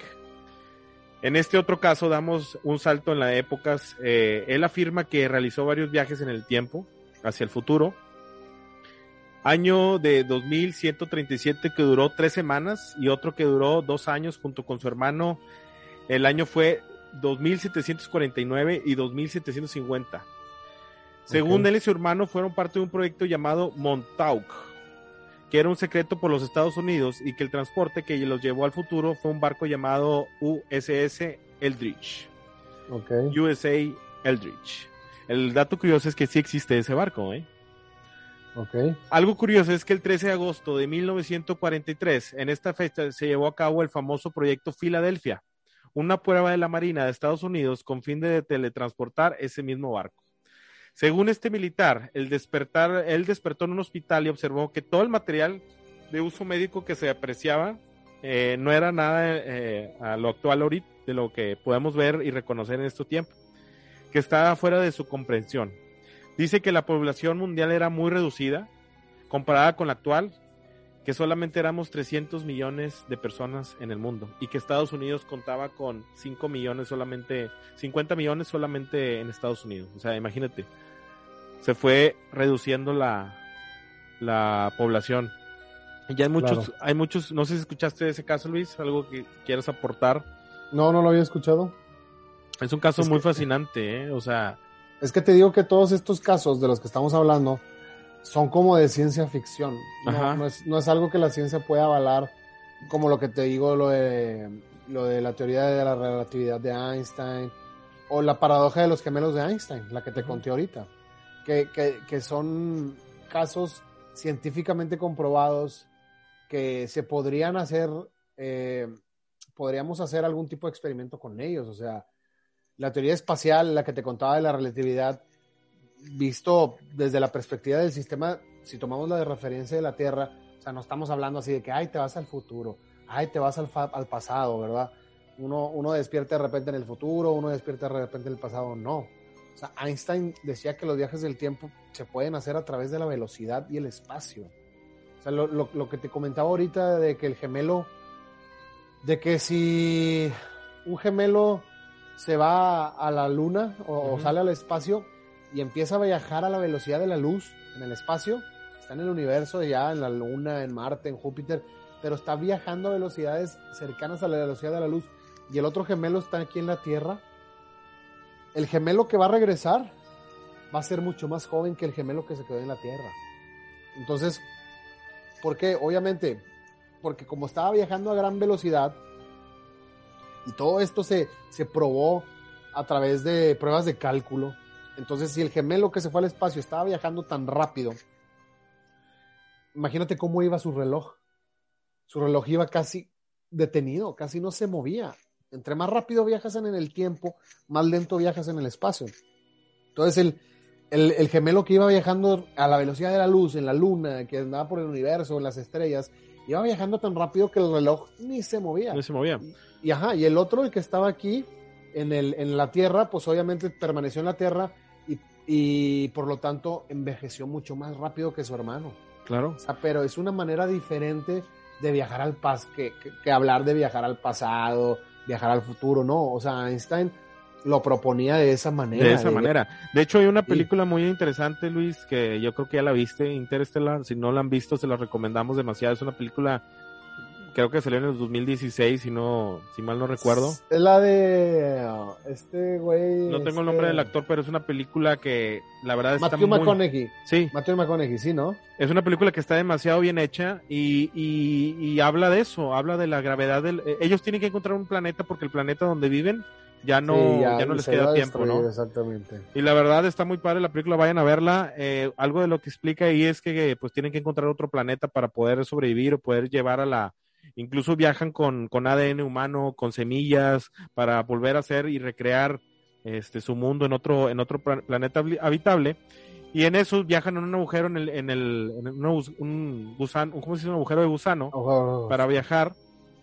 en este otro caso damos un salto en las épocas. Eh, él afirma que realizó varios viajes en el tiempo, hacia el futuro. Año de 2137 que duró tres semanas y otro que duró dos años junto con su hermano. El año fue 2749 y 2750. Según él y su hermano fueron parte de un proyecto llamado Montauk, que era un secreto por los Estados Unidos y que el transporte que los llevó al futuro fue un barco llamado USS Eldridge. USA Eldridge. El dato curioso es que sí existe ese barco, ¿eh? Algo curioso es que el 13 de agosto de 1943, en esta fecha, se llevó a cabo el famoso proyecto Filadelfia, una prueba de la Marina de Estados Unidos con fin de teletransportar ese mismo barco. Según este militar, el despertar, él despertó en un hospital y observó que todo el material de uso médico que se apreciaba eh, no era nada eh, a lo actual ahorita, de lo que podemos ver y reconocer en este tiempo, que estaba fuera de su comprensión. Dice que la población mundial era muy reducida comparada con la actual, que solamente éramos 300 millones de personas en el mundo y que Estados Unidos contaba con 5 millones solamente, 50 millones solamente en Estados Unidos. O sea, imagínate, se fue reduciendo la, la población. Ya hay muchos, hay muchos, no sé si escuchaste ese caso, Luis, algo que quieras aportar. No, no lo había escuchado. Es un caso muy fascinante, ¿eh? O sea... Es que te digo que todos estos casos de los que estamos hablando son como de ciencia ficción. No, es, no es algo que la ciencia pueda avalar, como lo que te digo, lo de, lo de la teoría de la relatividad de Einstein, o la paradoja de los gemelos de Einstein, la que te conté ahorita que, son casos científicamente comprobados que se podrían hacer, eh, podríamos hacer algún tipo de experimento con ellos. O sea, la teoría espacial, la que te contaba de la relatividad, visto desde la perspectiva del sistema, si tomamos la de referencia de la Tierra, o sea, no estamos hablando así de que, ay, te vas al futuro, ay, te vas al, al pasado, ¿verdad? Uno, uno despierta de repente en el futuro, uno despierta de repente en el pasado, no. O sea, Einstein decía que los viajes del tiempo se pueden hacer a través de la velocidad y el espacio. O sea, lo, que te comentaba ahorita de que el gemelo, de que si un gemelo se va a la luna o, sale al espacio y empieza a viajar a la velocidad de la luz en el espacio, está en el universo ya, en la luna, en Marte, en Júpiter, pero está viajando a velocidades cercanas a la velocidad de la luz y el otro gemelo está aquí en la Tierra el gemelo que va a regresar va a ser mucho más joven que el gemelo que se quedó en la Tierra. Entonces, ¿por qué? Obviamente, porque como estaba viajando a gran velocidad y todo esto se, se probó a través de pruebas de cálculo, entonces si el gemelo que se fue al espacio estaba viajando tan rápido, imagínate cómo iba su reloj. Su reloj iba casi detenido, casi no se movía. Entre más rápido viajas en el tiempo, más lento viajas en el espacio. Entonces el, gemelo que iba viajando a la velocidad de la luz en la luna, que andaba por el universo, en las estrellas, iba viajando tan rápido que el reloj ni se movía. Ni se movía. Y, ajá, y el otro, el que estaba aquí en, el, en la Tierra, pues obviamente permaneció en la Tierra y, por lo tanto envejeció mucho más rápido que su hermano. Claro. O sea, pero es una manera diferente de viajar al pasado, que, hablar de viajar al pasado, viajar al futuro, no, o sea, Einstein lo proponía de esa manera. De esa manera. De hecho, hay una película muy interesante, Luis, que yo creo que ya la viste, Interstellar. Si no la han visto, se la recomendamos demasiado. Es una película creo que salió en el 2016, si no, si mal no recuerdo. Es la de este güey. No tengo este... el nombre del actor, pero es una película que la verdad está Matthew muy... McConaughey. Sí. Matthew McConaughey, sí, ¿no? Es una película que está demasiado bien hecha y, y, y habla de eso, habla de la gravedad del... eh, Ellos tienen que encontrar un planeta porque el planeta donde viven ya no, Sí, ya, no les queda tiempo, ¿no? Exactamente. Y la verdad está muy padre la película, vayan a verla. Eh, algo de lo que explica ahí es que pues tienen que encontrar otro planeta para poder sobrevivir o poder llevar a la... Incluso viajan con, con ADN humano, con semillas, para volver a hacer y recrear este su mundo en otro, en otro pla- planeta habitable. Y en eso viajan en un agujero, en el, en el, en gus- un gusano, ¿cómo se dice? Un agujero de gusano Ojo, ojo. para viajar,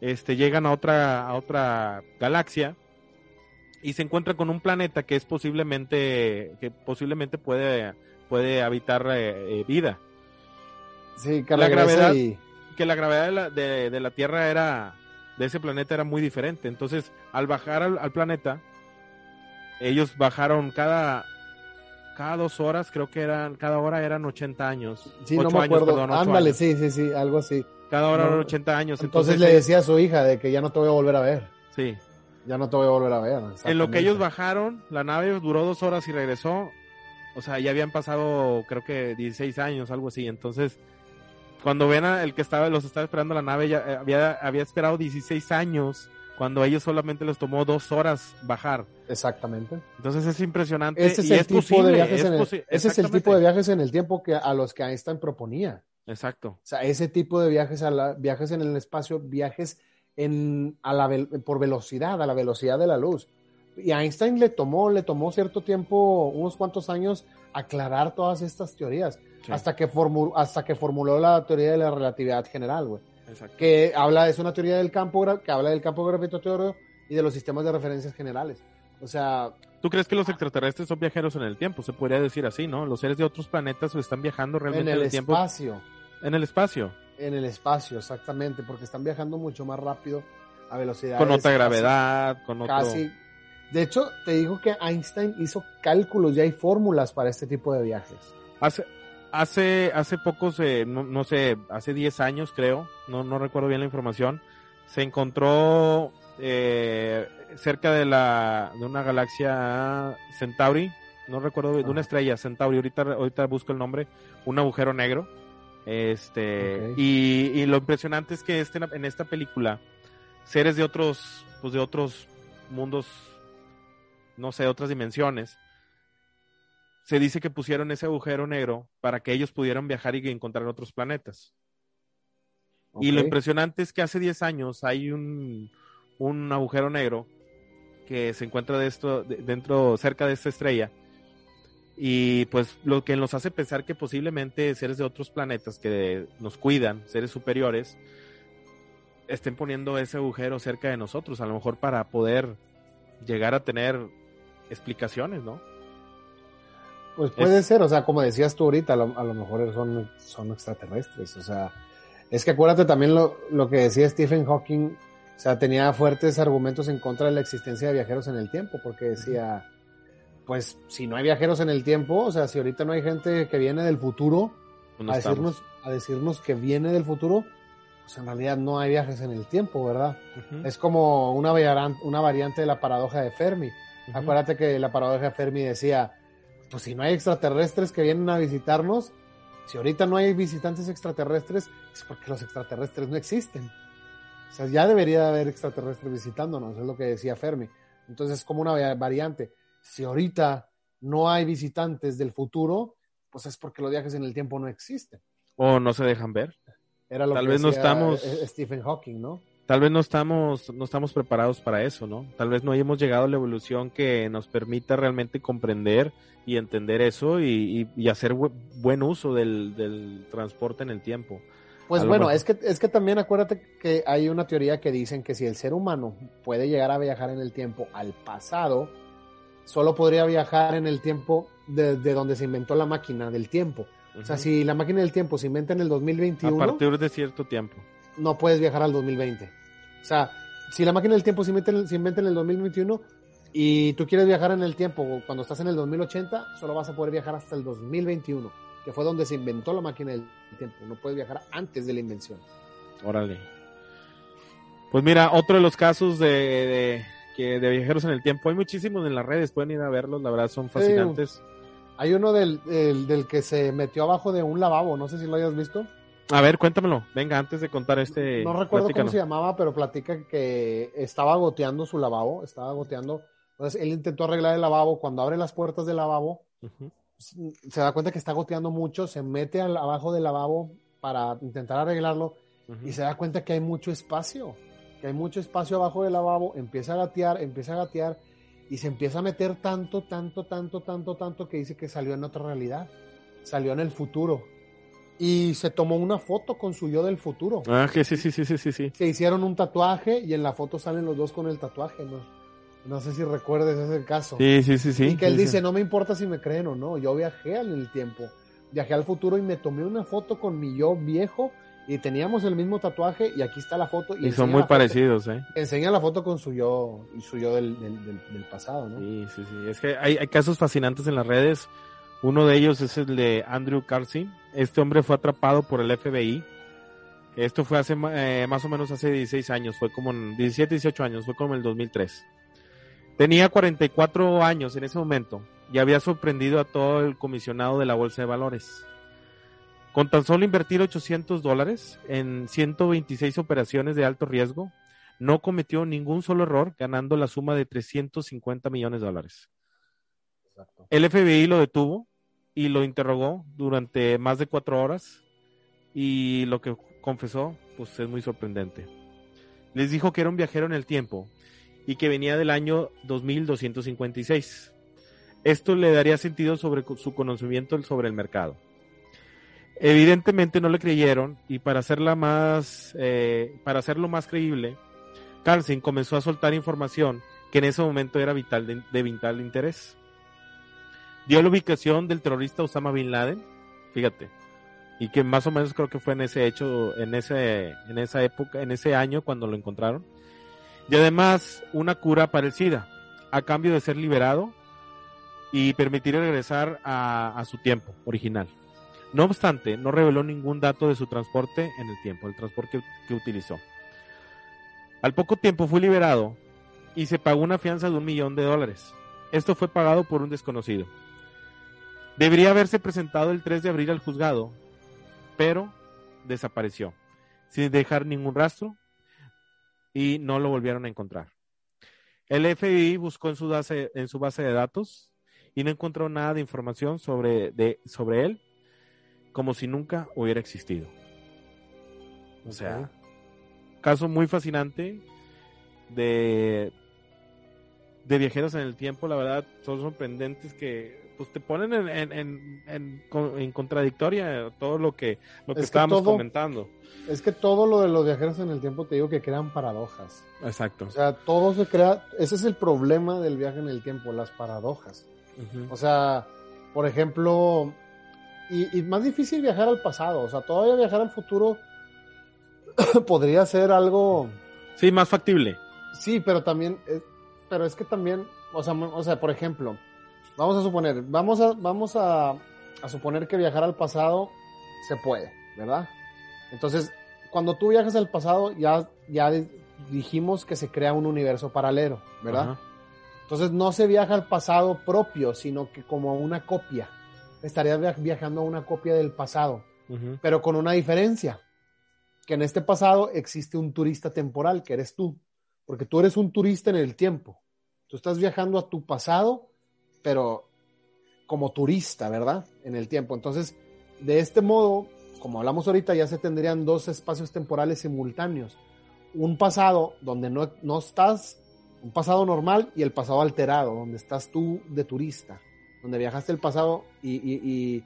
este, llegan a otra, a otra galaxia y se encuentran con un planeta que es posiblemente, que posiblemente puede, puede habitar eh, eh, vida. Sí, que la gravedad- y- Que la gravedad de la, de, de la Tierra era, de ese planeta era muy diferente. Entonces, al bajar al, al planeta, ellos bajaron cada, cada dos horas, creo que eran, cada hora eran 80 años. Sí, no me años, acuerdo. perdón, Ándale, años. sí, sí, sí, algo así. Cada hora No. eran 80 años. Entonces, Entonces, le decía a su hija de que ya no te voy a volver a ver. sí. Ya no te voy a volver a ver. En lo que ellos bajaron, la nave duró dos horas y regresó. O sea, ya habían pasado, creo que 16 años, algo así. Entonces, cuando ven a el que estaba, los estaba esperando la nave, ya eh, había, había esperado 16 años, cuando a ellos solamente les tomó dos horas bajar. Exactamente. Entonces es impresionante. Ese es y el es tipo posible, de viajes es en el, ese es el tipo de viajes en el tiempo que a los que Einstein proponía. Exacto. O sea, ese tipo de viajes a la, viajes en el espacio, viajes en a la por velocidad, a la velocidad de la luz. Y a Einstein le tomó, le tomó cierto tiempo, unos cuantos años, aclarar todas estas teorías, Sí, hasta que formu- hasta que formuló la teoría de la relatividad general, güey. exacto. Que habla, es una teoría del campo, que habla del campo gravitatorio y de los sistemas de referencias generales. O sea, ¿Tú crees que los extraterrestres son viajeros en el tiempo? Se podría decir así, ¿no? Los seres de otros planetas están viajando en realmente el en el tiempo. espacio. En el espacio. En el espacio, exactamente, porque están viajando mucho más rápido a velocidad. Con otra gravedad, con otro... Casi. De hecho, te digo que Einstein hizo cálculos, ya hay fórmulas para este tipo de viajes. Hace, hace, hace pocos, eh, no, no sé, hace 10 años creo, no, no recuerdo bien la información, se encontró eh, cerca de la de una galaxia Centauri, no recuerdo, de una estrella Centauri, ahorita, ahorita busco el nombre, un agujero negro. Este, y, y lo impresionante es que este, en esta película, seres de otros, pues de otros mundos, no sé, otras dimensiones, se dice que pusieron ese agujero negro para que ellos pudieran viajar y encontrar otros planetas. Y lo impresionante es que hace 10 años hay un, un agujero negro que se encuentra de esto, de- dentro, cerca de esta estrella. Y pues lo que nos hace pensar que posiblemente seres de otros planetas que nos cuidan, seres superiores, estén poniendo ese agujero cerca de nosotros, a lo mejor para poder llegar a tener explicaciones, ¿no? Pues puede ser, o sea, como decías tú ahorita, a lo, a lo mejor son, son extraterrestres, o sea, es que acuérdate también lo, lo que decía Stephen Hawking, o sea, tenía fuertes argumentos en contra de la existencia de viajeros en el tiempo, porque decía, pues si no hay viajeros en el tiempo, o sea, si ahorita no hay gente que viene del futuro No a, decirnos, a decirnos que viene del futuro, pues en realidad no hay viajes en el tiempo, ¿verdad? Es como una, una variante de la paradoja de Fermi. Acuérdate que la paradoja de Fermi decía, pues si no hay extraterrestres que vienen a visitarnos, si ahorita no hay visitantes extraterrestres, es porque los extraterrestres no existen. O sea, ya debería de haber extraterrestres visitándonos, es lo que decía Fermi. Entonces es como una va- variante. Si ahorita no hay visitantes del futuro, pues es porque los viajes en el tiempo no existen. O no se dejan ver. Era lo Tal que vez no decía, estamos- eh, Stephen Hawking, ¿no? Tal vez no estamos, no estamos preparados para eso, ¿no? Tal vez no hayamos llegado a la evolución que nos permita realmente comprender y entender eso y, y- y hacer bu- buen uso del, del transporte en el tiempo. Pues A bueno, es que, es que también acuérdate que hay una teoría que dicen que si el ser humano puede llegar a viajar en el tiempo al pasado, solo podría viajar en el tiempo de, de donde se inventó la máquina del tiempo. O sea, si la máquina del tiempo se inventa en el a 2021, partir de cierto tiempo. No puedes viajar al 2020. O sea, si la máquina del tiempo se inventa, en, se inventa en el 2021 y tú quieres viajar en el tiempo cuando estás en el 2080, solo vas a poder viajar hasta el 2021, que fue donde se inventó la máquina del tiempo. No puedes viajar antes de la invención. Órale. Pues mira, otro de los casos de, de, que de viajeros en el tiempo, hay muchísimos en las redes, pueden ir a verlos, la verdad son fascinantes. hay uno del, del, del, que se metió abajo de un lavabo, no sé si lo hayas visto. A ver, cuéntamelo, venga, antes de contar este... No recuerdo cómo se llamaba, pero platica que estaba goteando su lavabo, estaba goteando, entonces él intentó arreglar el lavabo, cuando abre las puertas del lavabo, uh -huh. se da cuenta que está goteando mucho, se mete al, abajo del lavabo para intentar arreglarlo uh -huh. y se da cuenta que hay mucho espacio que hay mucho espacio abajo del lavabo, empieza a gatear, empieza a gatear y se empieza a meter tanto, tanto, tanto, tanto, tanto que dice que salió en otra realidad, salió en el futuro. Y se tomó una foto con su yo del futuro. Ah, que sí, sí, sí, sí, sí, sí. Se hicieron un tatuaje y en la foto salen los dos con el tatuaje, ¿no? No sé si recuerdes ese caso. Sí, sí, sí, sí. Y que él sí, dice, sí. no me importa si me creen o no, yo viajé en el tiempo, viajé al futuro y me tomé una foto con mi yo viejo y teníamos el mismo tatuaje y aquí está la foto. Y, y son muy parecidos, ¿eh? Enseña la foto con su yo, su yo del, del, del, del, pasado, ¿no? Sí, sí, sí. Es que hay, hay, casos fascinantes en las redes. Uno de ellos es el de Andrew Carson. Este hombre fue atrapado por el FBI. Esto fue hace eh, más o menos hace 16 años, fue como en 17, 18 años, fue como en el 2003. Tenía 44 años en ese momento y había sorprendido a todo el comisionado de la Bolsa de Valores. Con tan solo invertir 800 dólares en 126 operaciones de alto riesgo, no cometió ningún solo error, ganando la suma de 350 millones de dólares. Exacto. El FBI lo detuvo y lo interrogó durante más de cuatro horas y lo que confesó, pues es muy sorprendente. Les dijo que era un viajero en el tiempo y que venía del año 2256. Esto le daría sentido sobre su conocimiento sobre el mercado. Evidentemente no le creyeron y para hacerla más, eh, para hacerlo más creíble, Carlson comenzó a soltar información que en ese momento era vital de, vital interés. Dio la ubicación del terrorista Osama bin Laden, fíjate, y que más o menos creo que fue en ese hecho, en ese, en esa época, en ese año cuando lo encontraron. Y además una cura para el SIDA, a cambio de ser liberado y permitir regresar a, su tiempo original. No obstante, no reveló ningún dato de su transporte en el tiempo, el transporte que, que, utilizó. Al poco tiempo fue liberado y se pagó una fianza de un millón de dólares. Esto fue pagado por un desconocido. Debería haberse presentado el 3 de abril al juzgado, pero desapareció, sin dejar ningún rastro y no lo volvieron a encontrar. El FBI buscó en su base, en su base de datos y no encontró nada de información sobre, de, sobre él como si nunca hubiera existido. O sea, okay. caso muy fascinante de, de viajeros en el tiempo, la verdad, son sorprendentes que pues te ponen en, en, en, en, en contradictoria todo lo que, lo que es estábamos que todo, comentando. Es que todo lo de los viajeros en el tiempo te digo que crean paradojas. Exacto. O sea, todo se crea, ese es el problema del viaje en el tiempo, las paradojas. Uh -huh. O sea, por ejemplo, y, y, más difícil viajar al pasado, o sea, todavía viajar al futuro podría ser algo... Sí, más factible. Sí, pero también, pero es que también, o sea, o sea, por ejemplo, vamos a suponer, vamos a, vamos a, a suponer que viajar al pasado se puede, ¿verdad? Entonces, cuando tú viajas al pasado, ya, ya dijimos que se crea un universo paralelo, ¿verdad? Ajá. Entonces no se viaja al pasado propio, sino que como una copia estarías viajando a una copia del pasado, uh -huh. pero con una diferencia, que en este pasado existe un turista temporal, que eres tú, porque tú eres un turista en el tiempo. Tú estás viajando a tu pasado, pero como turista, ¿verdad? En el tiempo. Entonces, de este modo, como hablamos ahorita, ya se tendrían dos espacios temporales simultáneos. Un pasado donde no, no estás, un pasado normal y el pasado alterado, donde estás tú de turista donde viajaste el pasado y, y, y,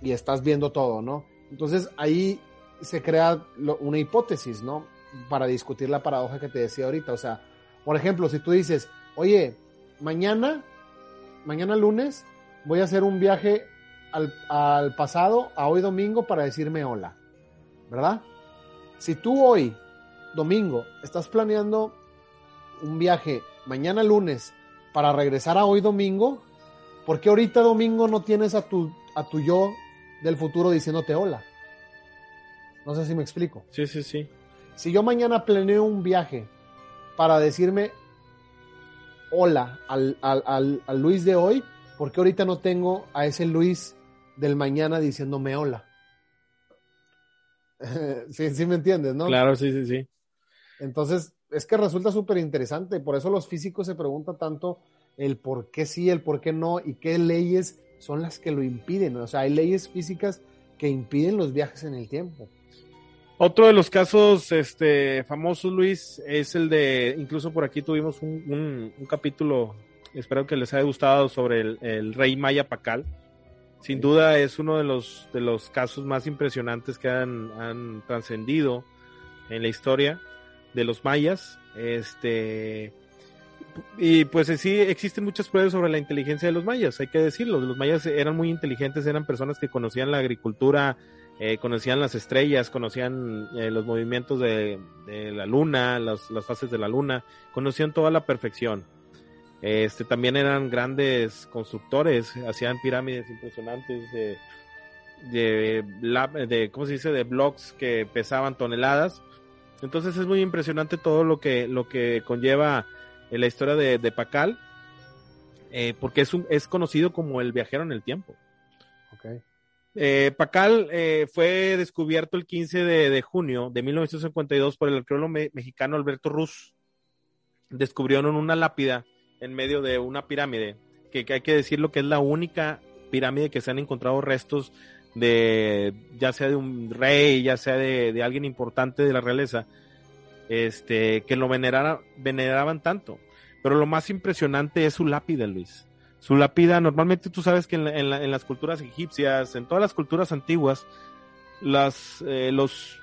y, estás viendo todo, ¿no? Entonces ahí se crea lo, una hipótesis, ¿no? Para discutir la paradoja que te decía ahorita. O sea, por ejemplo, si tú dices, oye, mañana, mañana lunes, voy a hacer un viaje al, al pasado, a hoy domingo, para decirme hola, ¿verdad? Si tú hoy, domingo, estás planeando un viaje mañana lunes para regresar a hoy domingo, ¿Por qué ahorita domingo no tienes a tu, a tu yo del futuro diciéndote hola? No sé si me explico. Sí, sí, sí. si yo mañana planeo un viaje para decirme hola al, al, al, Luis de hoy, ¿por qué ahorita no tengo a ese Luis del mañana diciéndome hola? sí, sí me entiendes, ¿no? Claro, sí, sí, sí. Entonces, es que resulta súper interesante, por eso los físicos se preguntan tanto el por qué sí, el por qué no y qué leyes son las que lo impiden. O sea, hay leyes físicas que impiden los viajes en el tiempo. Otro de los casos este, famosos, Luis, es el de, incluso por aquí tuvimos un, capítulo, espero que les haya gustado, sobre el, rey Maya Pacal. Sin duda es uno de los, de los casos más impresionantes que han, han trascendido en la historia de los mayas. Este, y pues sí, existen muchas pruebas sobre la inteligencia de los mayas, hay que decirlo. Los mayas eran muy inteligentes, eran personas que conocían la agricultura, eh, conocían las estrellas, conocían eh, los movimientos de, la luna, las, fases de la luna, conocían toda la perfección. Este, también eran grandes constructores, hacían pirámides impresionantes de, de, de, ¿cómo se dice?, de blocks que pesaban toneladas. Entonces es muy impresionante todo lo que, lo que conlleva en la historia de, de Pacal, eh, porque es, un, es conocido como el viajero en el tiempo. Okay. Eh, Pacal eh, fue descubierto el 15 de, junio de 1952 por el arqueólogo mexicano Alberto Ruz. Descubrieron una lápida en medio de una pirámide, que, hay que decirlo que es la única pirámide que se han encontrado restos de, ya sea de un rey, ya sea de, de alguien importante de la realeza, este, que lo veneraban tanto. Pero lo más impresionante es su lápida, Luis. Su lápida, normalmente tú sabes que en, las culturas egipcias, en todas las culturas antiguas, las, eh, los,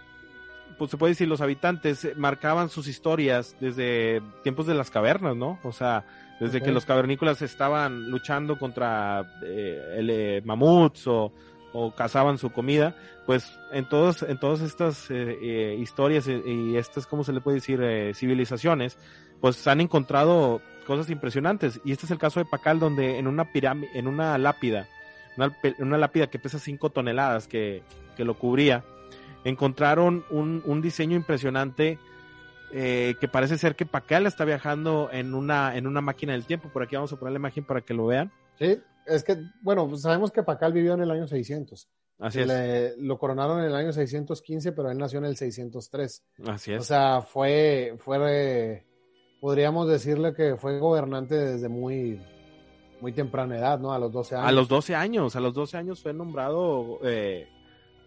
pues se puede decir, los habitantes marcaban sus historias desde tiempos de las cavernas, ¿no? O sea, desde que los cavernícolas estaban luchando contra eh, el, eh, mamuts o, o cazaban su comida, pues en todos, en todas estas eh, historias y, estas, ¿cómo se le puede decir? Civilizaciones, pues han encontrado cosas impresionantes. Y este es el caso de Pacal, donde en una pirámide, en una lápida, una, lápida que pesa 5 toneladas que, que, lo cubría, encontraron un, un diseño impresionante que parece ser que Pacal está viajando en una, en una máquina del tiempo. Por aquí vamos a poner la imagen para que lo vean. Sí, es que, bueno, pues sabemos que Pacal vivió en el año 600. Así es. lo coronaron en el año 615, pero él nació en el 603. Así es. O sea, fue, fue, podríamos decirle que fue gobernante desde muy, muy temprana edad, ¿no? A los 12 años. A los 12 años, a los 12 años fue nombrado eh,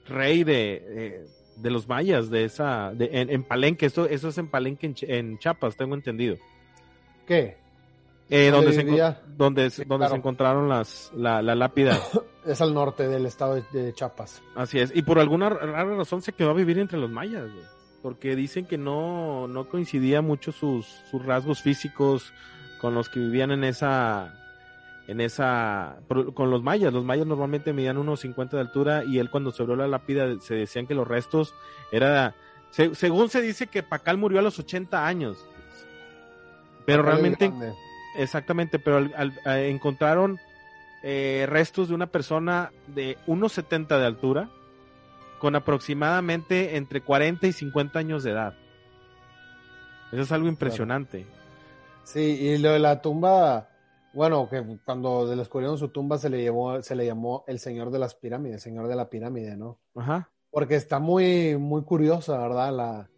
rey de, de, los mayas, de esa, de, en, Palenque, esto, eso es en Palenque, en, en Chiapas, tengo entendido. ¿Qué? Eh, donde, se, donde, donde se encontraron las, la, la lápida. es al norte del estado de, Chiapas. Así es. Y por alguna rara razón se quedó a vivir entre los mayas, Porque dicen que no, no coincidía mucho sus, sus rasgos físicos con los que vivían en esa, en esa, con los mayas. Los mayas normalmente medían unos 50 de altura y él cuando se abrió la lápida se decían que los restos era, según se dice que Pacal murió a los 80 años. Pero realmente, Exactamente, pero al, encontraron eh, restos de una persona de 1,70 de altura con aproximadamente entre 40 y 50 años de edad. Eso es algo impresionante. Sí, y lo de la tumba, bueno, que cuando descubrieron su tumba se le llevó, se le llamó el señor de las pirámides, señor de la pirámide, ¿no? Ajá. Porque está muy, muy curiosa, ¿verdad? La,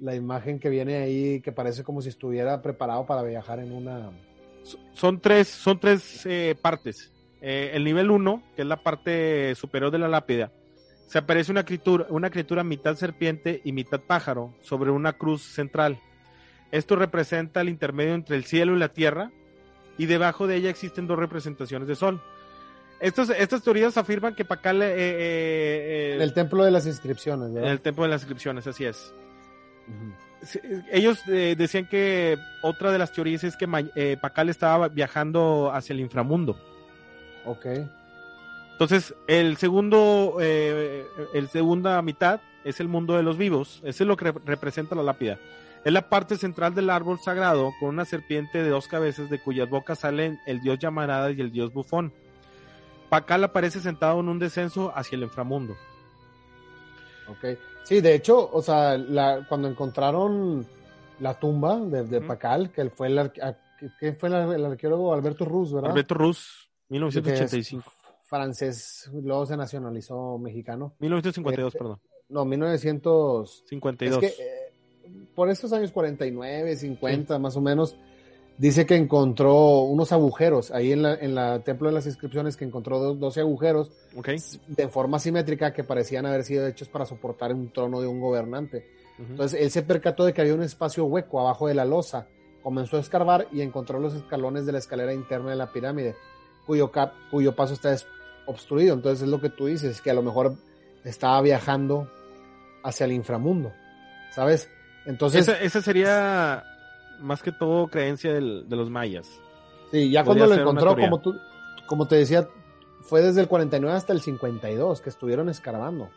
la imagen que viene ahí, que parece como si estuviera preparado para viajar en una, son tres, son tres eh, partes. Eh, el nivel 1, que es la parte superior de la lápida, se aparece una criatura, una criatura mitad serpiente y mitad pájaro sobre una cruz central. Esto representa el intermedio entre el cielo y la tierra, y debajo de ella existen dos representaciones de sol. Estos, estas teorías afirman que Pacal... Eh, el templo de las inscripciones, ¿verdad? el templo de las inscripciones, así es ellos eh, decían que otra de las teorías es que eh, Pacal estaba viajando hacia el inframundo. Ok. Entonces, el segundo, eh, el segunda mitad es el mundo de los vivos. Ese es lo que representa la lápida. Es la parte central del árbol sagrado con una serpiente de dos cabezas de cuyas bocas salen el dios llamarada y el dios bufón. Pacal aparece sentado en un descenso hacia el inframundo. Ok. Sí, de hecho, o sea, la, cuando encontraron la tumba de, de. Pacal, que fue el, que fue el, el arqueólogo Alberto Ruz, ¿verdad? Alberto Ruz, Que 1985. Francés, luego se nacionalizó mexicano. 1952, Este, perdón. No, 1900. 52. Es que eh, por estos años 49, 50 más o menos, dice que encontró unos agujeros ahí en la, en la templo de las inscripciones, que encontró do- 12 agujeros de forma simétrica que parecían haber sido hechos para soportar un trono de un gobernante. Entonces él se percató de que había un espacio hueco abajo de la losa, comenzó a escarbar y encontró los escalones de la escalera interna de la pirámide, cuyo, cap- cuyo paso está obstruido. Entonces es lo que tú dices, que a lo mejor estaba viajando hacia el inframundo, ¿sabes? Entonces, esa, esa sería más que todo creencia del- de los mayas. sí, ya podría cuando lo encontró, como, tú, como te decía, fue desde el 49 hasta el 52 que estuvieron escarbando.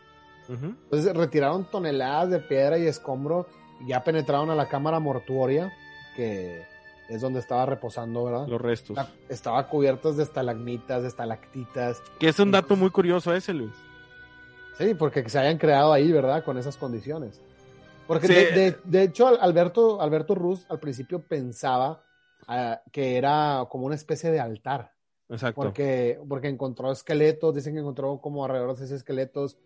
Entonces retiraron toneladas de piedra y escombro y ya penetraron a la cámara mortuoria, que es donde estaba reposando, ¿verdad? Los restos. La- Estaba cubiertas de estalagmitas, de estalactitas. Que es un dato muy curioso ese, Luis. Sí, porque se hayan creado ahí, ¿verdad? Con esas condiciones. Porque Sí. de, de- de hecho, Al- Alberto, Alberto Ruz al principio pensaba ah, que era como una especie de altar. Exacto. Porque, porque encontró esqueletos, dicen que encontró como alrededor de seis esqueletos.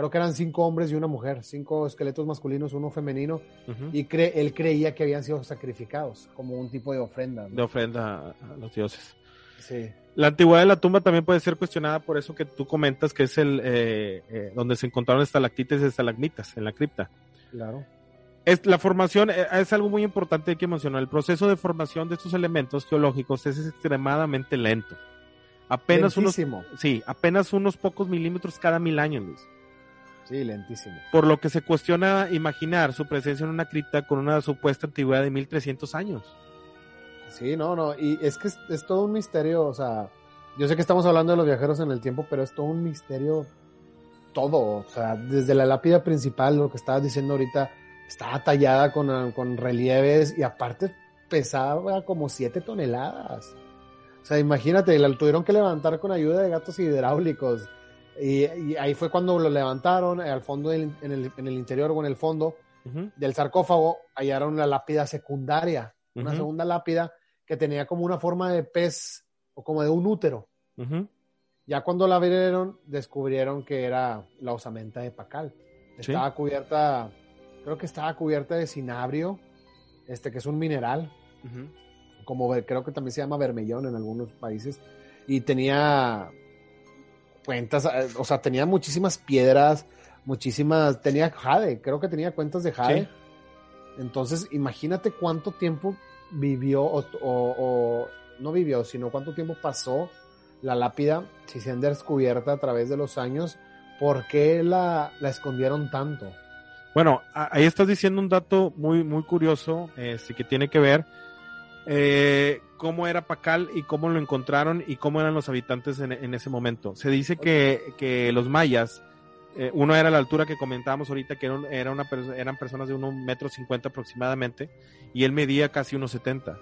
Creo que eran cinco hombres y una mujer, cinco esqueletos masculinos, uno femenino. Y cre- él creía que habían sido sacrificados como un tipo de ofrenda. ¿no? De ofrenda a, los dioses. Sí. La antigüedad de la tumba también puede ser cuestionada por eso que tú comentas, que es el eh, eh, donde se encontraron estalactites y estalagmitas en la cripta. Claro. Es, la formación eh, es algo muy importante que mencionar. El proceso de formación de estos elementos geológicos es extremadamente lento. Apenas unos, sí, apenas unos pocos milímetros cada mil años, Luis. Sí, lentísimo. Por lo que se cuestiona imaginar su presencia en una cripta con una supuesta antigüedad de 1300 años. Sí, no, no. Y es que es, es todo un misterio. O sea, yo sé que estamos hablando de los viajeros en el tiempo, pero es todo un misterio todo. O sea, desde la lápida principal, lo que estabas diciendo ahorita, estaba tallada con, con relieves y aparte pesaba como 7 toneladas. O sea, imagínate, la tuvieron que levantar con ayuda de gatos hidráulicos. Y, y ahí fue cuando lo levantaron, eh, al fondo, del- en el, en el interior o en el fondo del sarcófago, hallaron la lápida secundaria, una segunda lápida que tenía como una forma de pez o como de un útero. Ya cuando la abrieron, descubrieron que era la osamenta de Pacal. Sí. Estaba cubierta, creo que estaba cubierta de cinabrio, este que es un mineral, como creo que también se llama vermellón en algunos países, y tenía cuentas, eh, o sea, tenía muchísimas piedras, muchísimas, tenía jade, creo que tenía cuentas de jade. Sí. Entonces, imagínate cuánto tiempo vivió, o, o- o- no vivió, sino cuánto tiempo pasó la lápida, si se han descubierto a través de los años, ¿por qué la, la escondieron tanto? Bueno, ahí estás diciendo un dato muy, muy curioso, este, que tiene que ver eh, cómo era Pacal y cómo lo encontraron y cómo eran los habitantes en, en ese momento. Se dice que, que los mayas, eh, uno era la altura que comentábamos ahorita, que era, un- era una, eran personas de un metro cincuenta aproximadamente, y él medía casi unos setenta.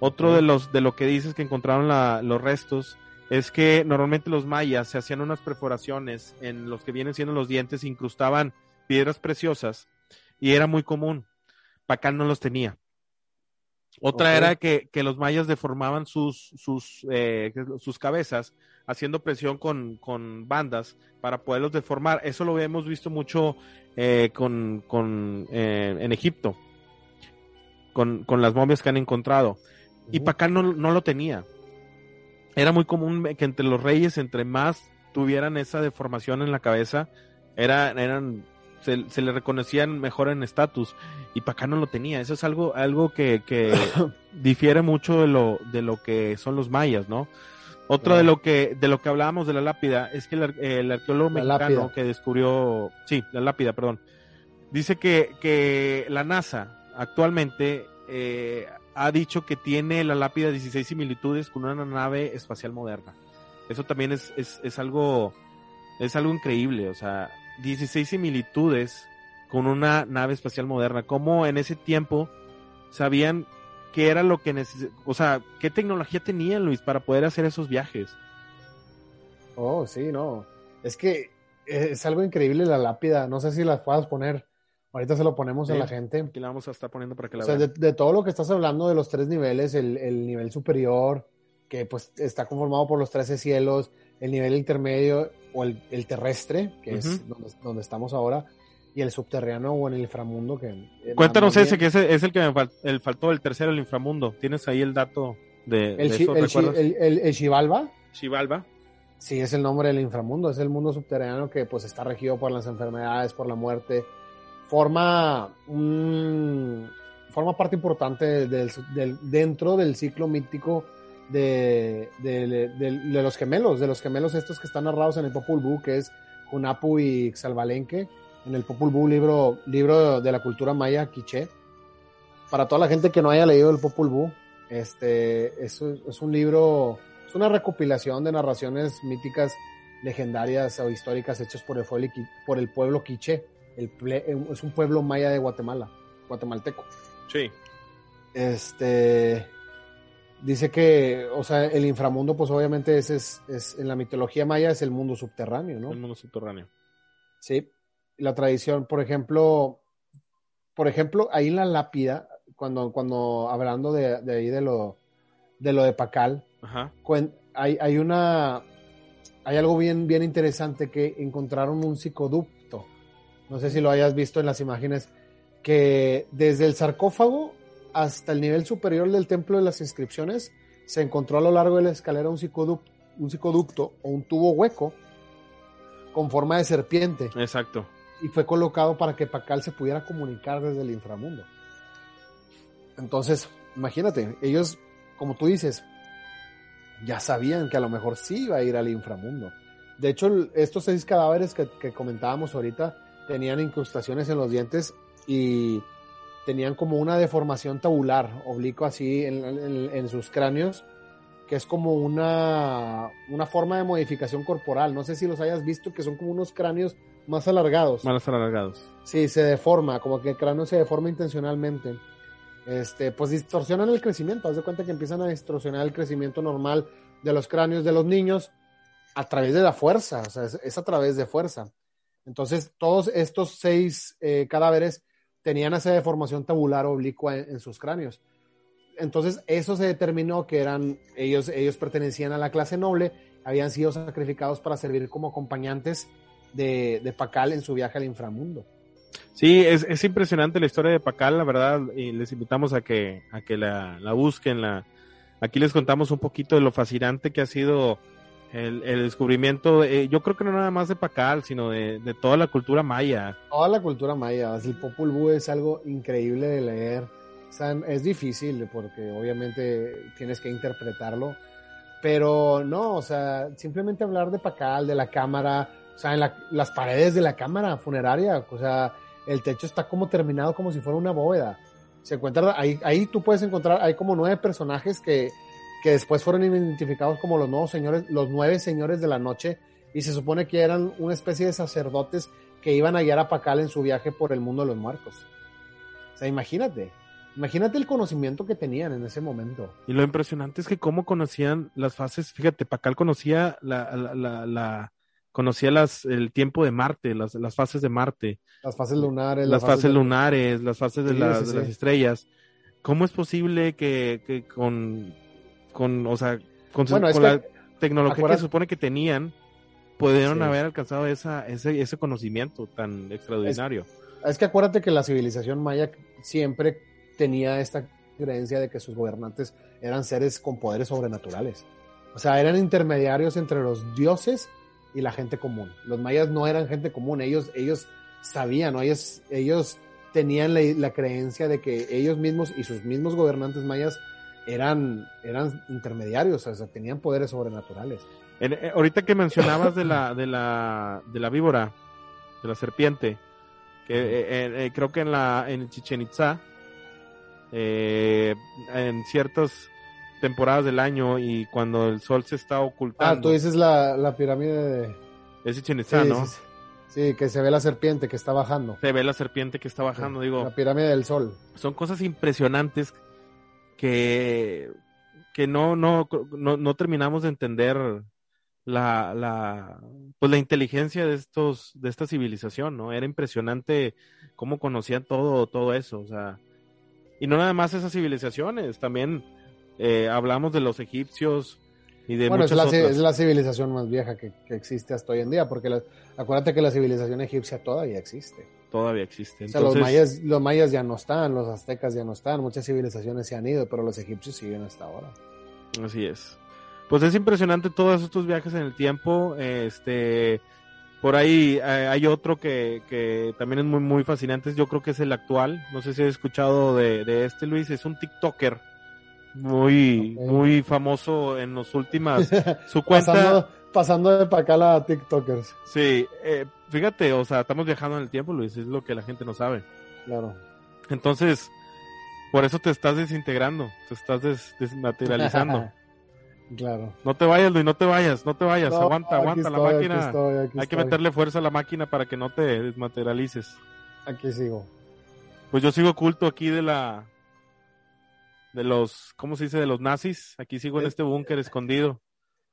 Otro de los de lo que dices que encontraron la- los restos es que normalmente los mayas se hacían unas perforaciones en los que vienen siendo los dientes, incrustaban piedras preciosas y era muy común. Pacal no los tenía. Otra era que, que los mayas deformaban sus, sus, eh, sus cabezas haciendo presión con, con bandas para poderlos deformar. Eso lo hemos visto mucho eh, con, con, eh, en Egipto, con, con las momias que han encontrado. Y Pacal no, no lo tenía. Era muy común que entre los reyes, entre más tuvieran esa deformación en la cabeza, era, eran, se, se le reconocían mejor en estatus. Y Pacal no lo tenía. Eso es algo, algo que, que difiere mucho de lo, de lo que son los mayas, ¿no? Otro de lo que, de lo que hablábamos de la lápida, es que el, el arqueólogo La mexicano lápida. que descubrió, sí, la lápida, perdón, dice que, que la NASA actualmente eh, ha dicho que tiene la lápida 16 similitudes con una nave espacial moderna. Eso también es, es, es algo, es algo increíble, o sea, 16 similitudes con una nave espacial moderna. ¿Cómo en ese tiempo sabían qué era lo que neces o sea, qué tecnología tenían Luis para poder hacer esos viajes? Oh, sí, no. Es que es algo increíble la lápida. No sé si las puedas poner. Ahorita se lo ponemos a la gente. Aquí la vamos a estar poniendo para que la O sea, vean. de, de todo lo que estás hablando de los tres niveles, el, el nivel superior, que pues está conformado por los 13 cielos, el nivel intermedio o el, el terrestre, que es donde, donde estamos ahora, y el subterráneo o en el inframundo. Que, eh, Cuéntanos ese, bien, que ese es el que me fal- el faltó, el tercero, el inframundo. ¿Tienes ahí el dato de, El, de eso, el, Shi- recuerdas? el, el- el Xibalba, Xibalba. sí, es el nombre del inframundo, es el mundo subterráneo que pues está regido por las enfermedades, por la muerte. Forma un, forma parte importante del, del- dentro del ciclo mítico de, de- de- de los gemelos, de los gemelos estos que están narrados en el Popol Vuh, que es Hunapu y Xalvalenque, en el Popol Vuh, libro, libro de la cultura maya quiché. Para toda la gente que no haya leído el Popol Vuh, este, es, es un libro, es una recopilación de narraciones míticas, legendarias o históricas hechas por el, pueblo por el pueblo quiché. El es un pueblo maya de Guatemala, guatemalteco. Sí. Este dice que, o sea, el inframundo, pues obviamente ese es, es en la mitología maya es el mundo subterráneo, ¿no? El mundo subterráneo. Sí. La tradición, por ejemplo, por ejemplo, ahí en la lápida, cuando, cuando hablando de, de ahí de lo de lo de Pacal, Ajá. cuen- hay, hay una hay algo bien, bien interesante que encontraron un psicoducto. No sé si lo hayas visto en las imágenes, que desde el sarcófago hasta el nivel superior del templo de las inscripciones se encontró a lo largo de la escalera un psicoducto, un psicoducto o un tubo hueco con forma de serpiente Exacto. y fue colocado para que Pacal se pudiera comunicar desde el inframundo. Entonces, imagínate, ellos, como tú dices, ya sabían que a lo mejor sí iba a ir al inframundo. De hecho, estos seis cadáveres que, que comentábamos ahorita tenían incrustaciones en los dientes y tenían como una deformación tabular, oblicuo así en, en- en sus cráneos, que es como una, una forma de modificación corporal. No sé si los hayas visto, que son como unos cráneos más alargados. Malos alargados. Sí, se deforma, como que el cráneo se deforma intencionalmente. Este, pues distorsionan el crecimiento. Haz de cuenta que empiezan a distorsionar el crecimiento normal de los cráneos de los niños a través de la fuerza, o sea, es, es a través de fuerza. Entonces, todos estos seis eh, cadáveres tenían esa deformación tabular oblicua en, sus cráneos. Entonces, eso se determinó que eran, ellos, ellos pertenecían a la clase noble, habían sido sacrificados para servir como acompañantes de, de Pacal en su viaje al inframundo. Sí, es, es impresionante la historia de Pacal, la verdad, y les invitamos a que, a que la, la busquen. La, aquí les contamos un poquito de lo fascinante que ha sido el, el descubrimiento, eh, yo creo que no nada más de Pacal, sino de, de toda la cultura maya. Toda la cultura maya, el Popol Vuh es algo increíble de leer. O sea, es difícil porque obviamente tienes que interpretarlo, pero no, o sea, simplemente hablar de Pacal, de la cámara, o sea, en la- las paredes de la cámara funeraria, o sea, el techo está como terminado como si fuera una bóveda. Se encuentra, ahí, ahí tú puedes encontrar, hay como nueve personajes que, que después fueron identificados como los nuevos señores, los nueve señores de la noche, y se supone que eran una especie de sacerdotes que iban a guiar a Pacal en su viaje por el mundo de los muertos. O sea, imagínate, imagínate el conocimiento que tenían en ese momento. Y lo impresionante es que cómo conocían las fases, fíjate, Pacal conocía la, la, la, la- conocía las, el tiempo de Marte, las, las fases de Marte, Las fases lunares, las fases de- lunares, las fases de, Sí, la- sí, de las estrellas. ¿Cómo es posible que, que con, con, o sea, con, su- Bueno, con que- la tecnología que se supone que tenían, pudieron Sí. haber alcanzado esa, ese, ese conocimiento tan extraordinario? Es que acuérdate que la civilización maya siempre tenía esta creencia de que sus gobernantes eran seres con poderes sobrenaturales. O sea, eran intermediarios entre los dioses y la gente común. Los mayas no eran gente común, ellos, ellos sabían, ¿no? ellos, ellos tenían la, la creencia de que ellos mismos y sus mismos gobernantes mayas eran, eran intermediarios, o sea, tenían poderes sobrenaturales. En- eh, ahorita que mencionabas de la, de la, de la víbora, de la serpiente, que eh, eh, eh, creo que en la, en Chichen Itza, eh, en ciertas temporadas del año y cuando el sol se está Ah, ocultando, tú dices la, la pirámide de... es Chichen Itza, sí, ¿no? sí, sí. Sí, que se ve la serpiente que está bajando. Se ve la serpiente que está bajando, digo, La pirámide del sol. son cosas impresionantes que, que no, no, no, no terminamos de entender la, la, pues la inteligencia de estos, de esta civilización, ¿no? Era impresionante cómo conocían todo, todo eso, o sea, y no nada más esas civilizaciones, también eh, hablamos de los egipcios y de bueno, es la, es la civilización más vieja que, que existe hasta hoy en día, porque la- acuérdate que la civilización egipcia todavía existe. Todavía existe. O sea, los mayas, los mayas ya no están, los aztecas ya no están, muchas civilizaciones se han ido, pero los egipcios siguen hasta ahora. Así es. Pues es impresionante todos estos viajes en el tiempo. Este, por ahí eh, hay otro que, que también es muy, muy fascinante. Yo creo que es el actual. No sé si has escuchado de, de este, Luis. Es un TikToker muy, muy famoso en los últimas. Su cuenta. Pasando, pasando de para acá la TikTokers, Sí, eh, fíjate, o sea, estamos viajando en el tiempo, Luis. Es lo que la gente no sabe. claro. Entonces, por eso te estás desintegrando. Te estás des- desmaterializando. claro. No te vayas, Luis, no te vayas, no te vayas. No, aguanta, aguanta la aquí máquina. estoy, aquí Hay que meterle fuerza a la máquina para que no te desmaterialices. Aquí sigo. Pues yo sigo oculto aquí de la. De los. ¿Cómo se dice? De los nazis. Aquí sigo en Eh, este búnker escondido.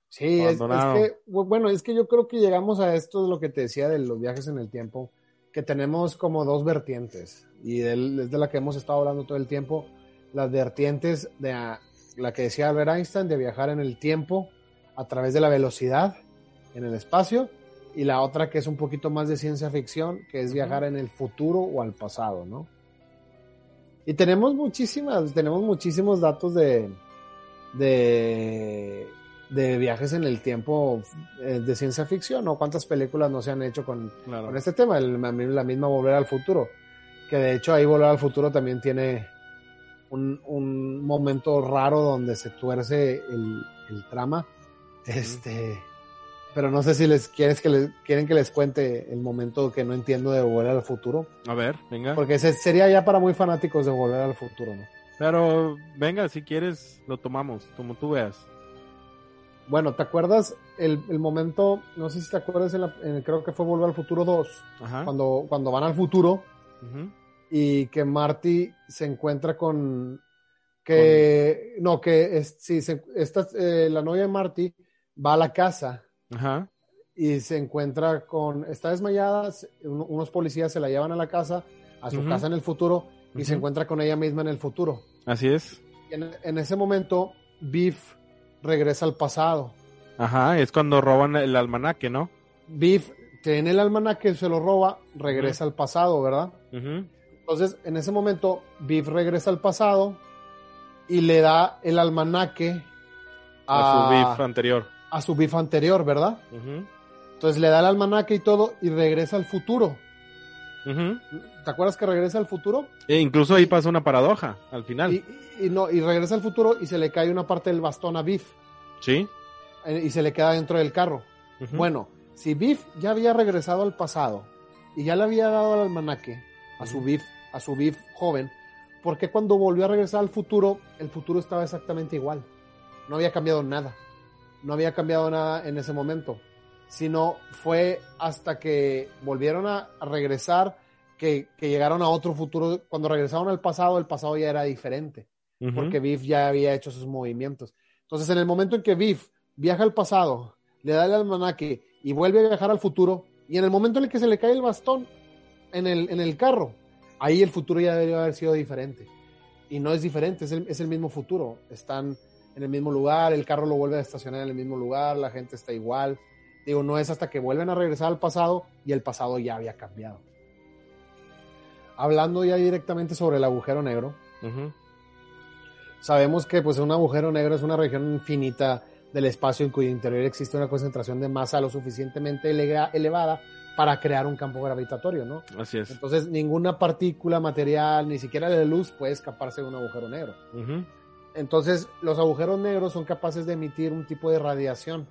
Sí, es, que, bu- bueno, es que yo creo que llegamos a esto de lo que te decía de los viajes en el tiempo, que tenemos como dos vertientes, y es de la que hemos estado hablando todo el tiempo, las vertientes de a- la que decía Albert Einstein, de viajar en el tiempo a través de la velocidad en el espacio, y la otra que es un poquito más de ciencia ficción, que es viajar en el futuro o al pasado, ¿no? Y tenemos muchísimas, tenemos muchísimos datos de, de, de viajes en el tiempo eh, de ciencia ficción, ¿no? ¿Cuántas películas no se han hecho con, Claro. con este tema? El- la misma Volver al Futuro. Que de hecho ahí Volver al Futuro también tiene un, un momento raro donde se tuerce el, el trama. Este, pero no sé si les quieres que les quieren que les cuente el momento que no entiendo de Volver al Futuro, A ver, venga. porque ese sería ya para muy fanáticos de Volver al Futuro, ¿no? Pero venga, si quieres, lo tomamos, como tú veas. Bueno, ¿te acuerdas el, el momento? No sé si te acuerdas, en la- en- creo que fue Volver al Futuro 2, Ajá. cuando, cuando van al futuro y que Marty se encuentra con que no que es, sí, se- esta, eh, la novia de Marty va a la casa Ajá. y se encuentra con está desmayada unos policías se la llevan a la casa a su casa en el futuro y se encuentra con ella misma en el futuro Así es. en, en ese momento Biff regresa al pasado Ajá, es cuando roban el almanaque, ¿no? Biff tiene el almanaque se lo roba regresa al pasado verdad. Entonces, en ese momento, Biff regresa al pasado y le da el almanaque A a, su beef anterior. A su Biff anterior, ¿verdad? Entonces le da el almanaque y todo y regresa al futuro. ¿Te acuerdas que regresa al futuro? E incluso ahí pasa una paradoja al final. Y, y no, y regresa al futuro y se le cae una parte del bastón a Biff Sí. eh, y se le queda dentro del carro. Bueno, si Biff ya había regresado al pasado y ya le había dado el almanaque a su. Biff, a su Biff joven, ¿por qué cuando volvió a regresar al futuro, el futuro estaba exactamente igual? No había cambiado nada. No había cambiado nada en ese momento. Sino fue hasta que volvieron a, regresar que, que llegaron a otro futuro. Cuando regresaron al pasado, el pasado ya era diferente porque Biff ya había hecho sus movimientos. Entonces, en el momento en que Biff viaja al pasado, le da el almanaque y vuelve a viajar al futuro, y en el momento en el que se le cae el bastón en el, en el carro, ahí el futuro ya debería haber sido diferente. Y no es diferente, es el, es el mismo futuro. Están en el mismo lugar, el carro lo vuelve a estacionar en el mismo lugar, la gente está igual. Digo, no es hasta que vuelven a regresar al pasado y el pasado ya había cambiado. Hablando ya directamente sobre el agujero negro. Sabemos que pues un agujero negro es una región infinita del espacio en cuyo interior existe una concentración de masa lo suficientemente elevada para crear un campo gravitatorio, ¿no? Así es. Entonces ninguna partícula material, ni siquiera la luz puede escaparse de un agujero negro. Ujú. Entonces los agujeros negros son capaces de emitir un tipo de radiación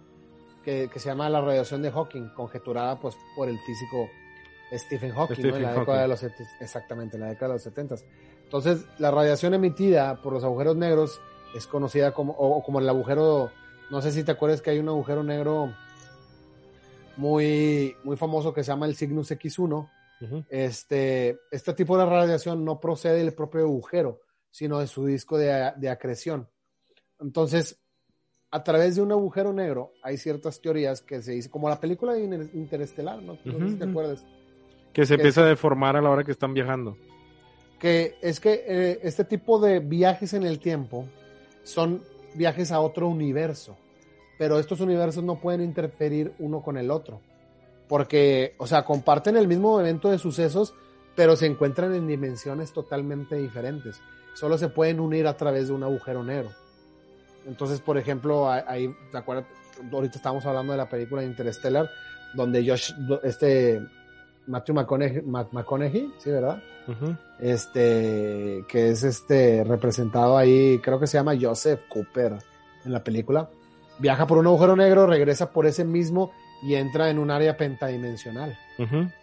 que, que se llama la radiación de Hawking, conjeturada pues por el físico Stephen Hawking, ¿no? en la década de los exactamente, en la década de los 70. Entonces, la radiación emitida por los agujeros negros es conocida como, o, como el agujero, no sé si te acuerdas que hay un agujero negro muy, muy famoso que se llama el Cygnus X1. Ujú. Este, este tipo de radiación no procede del propio agujero, sino de su disco de, de acreción. Entonces, a través de un agujero negro hay ciertas teorías que se dice, como la película de Interestelar, ¿no? No sé si te acuerdas. Que se empieza a deformar a la hora que están viajando. Que es que eh, este tipo de viajes en el tiempo son viajes a otro universo, pero estos universos no pueden interferir uno con el otro, porque, o sea, comparten el mismo evento de sucesos, pero se encuentran en dimensiones totalmente diferentes. Solo se pueden unir a través de un agujero negro. Entonces, por ejemplo, ahí, ¿te acuerdas? Ahorita estamos hablando de la película Interstellar, donde Josh, este, Matthew McConaughey, sí, ¿verdad? Este, que es este, representado ahí, creo que se llama Joseph Cooper en la película. Viaja por un agujero negro, regresa por ese mismo y entra en un área pentadimensional.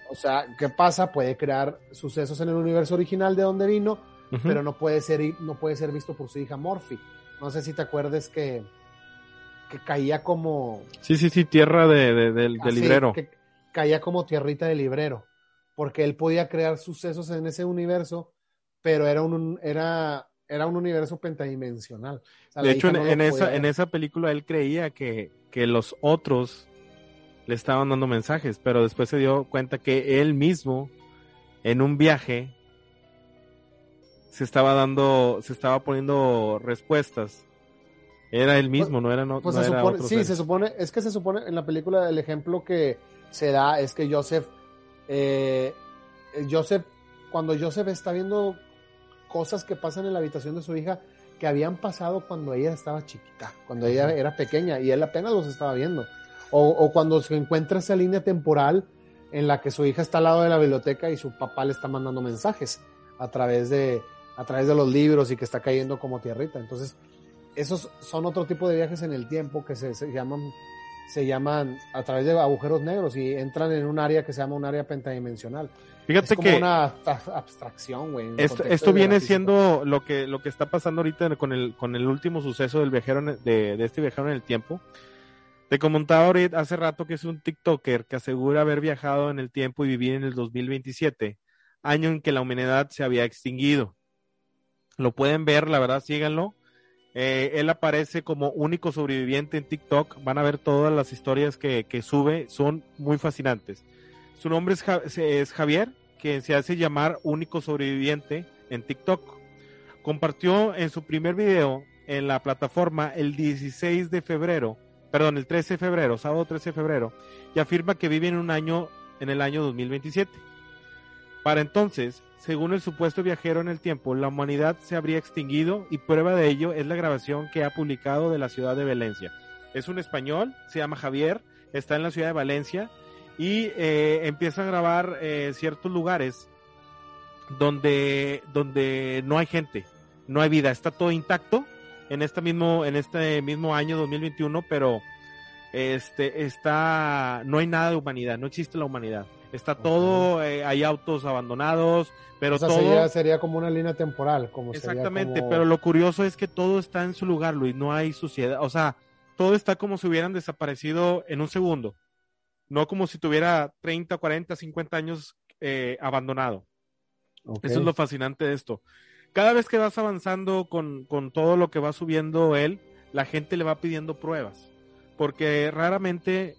O sea, ¿qué pasa? Puede crear sucesos en el universo original de donde vino, pero no puede ser, no puede ser visto por su hija Morphy. No sé si te acuerdes que, que caía como... Sí, sí, sí, tierra de, del librero. Que caía como tierrita de librero, porque él podía crear sucesos en ese universo, pero era un, era, era un universo pentadimensional. de hecho, en, esa, en esa película él creía que, que los otros le estaban dando mensajes, pero después se dio cuenta que él mismo, en un viaje, se estaba dando, se estaba poniendo respuestas. Era él mismo, no era, no, pues no Sí, se supone, es que se supone en la película el ejemplo que se da es que Joseph, eh, Joseph, cuando Joseph está viendo cosas que pasan en la habitación de su hija que habían pasado cuando ella estaba chiquita, cuando ella era pequeña y él apenas los estaba viendo. O, o, cuando se encuentra esa línea temporal en la que su hija está al lado de la biblioteca y su papá le está mandando mensajes a través de, a través de los libros y que está cayendo como tierrita. Entonces, esos son otro tipo de viajes en el tiempo que se, llaman se llaman a través de agujeros negros y entran en un área que se llama un área pentadimensional. Fíjate es como una abstracción, güey. Esto, viene siendo lo que, lo que está pasando ahorita con el, con el último suceso del viajero de, de este viajero en el tiempo. Te comentaba ahorita hace rato que es un TikToker que asegura haber viajado en el tiempo y vivir en el 2027, año en que la humanidad se había extinguido. Lo pueden ver, la verdad, síganlo. Eh, él aparece como único sobreviviente en TikTok. Van a ver todas las historias que, sube. Son muy fascinantes. Su nombre es, es, Javier, que se hace llamar único sobreviviente en TikTok. Compartió en su primer video en la plataforma el 16 de febrero, perdón, el 13 de febrero, sábado 13 de febrero, y afirma que vive en un año, en el año 2027. Para entonces, según el supuesto viajero en el tiempo, la humanidad se habría extinguido y prueba de ello es la grabación que ha publicado de la ciudad de Valencia. Es un español, se llama Javier, está en la ciudad de Valencia y eh, empieza a grabar eh, ciertos lugares donde, donde no hay gente, no hay vida, está todo intacto en este mismo, en este mismo año 2021, pero este está, no hay nada de humanidad, no existe la humanidad. Está todo, eh, hay autos abandonados, pero todo... Sería, sería, como una línea temporal. Como Exactamente, pero lo curioso es que todo está en su lugar, Luis, no hay suciedad, o sea, todo está como si hubieran desaparecido en un segundo, no como si tuviera 30, 40, 50 años eh, abandonado. Eso es lo fascinante de esto. Cada vez que vas avanzando con, con todo lo que va subiendo él, la gente le va pidiendo pruebas, porque raramente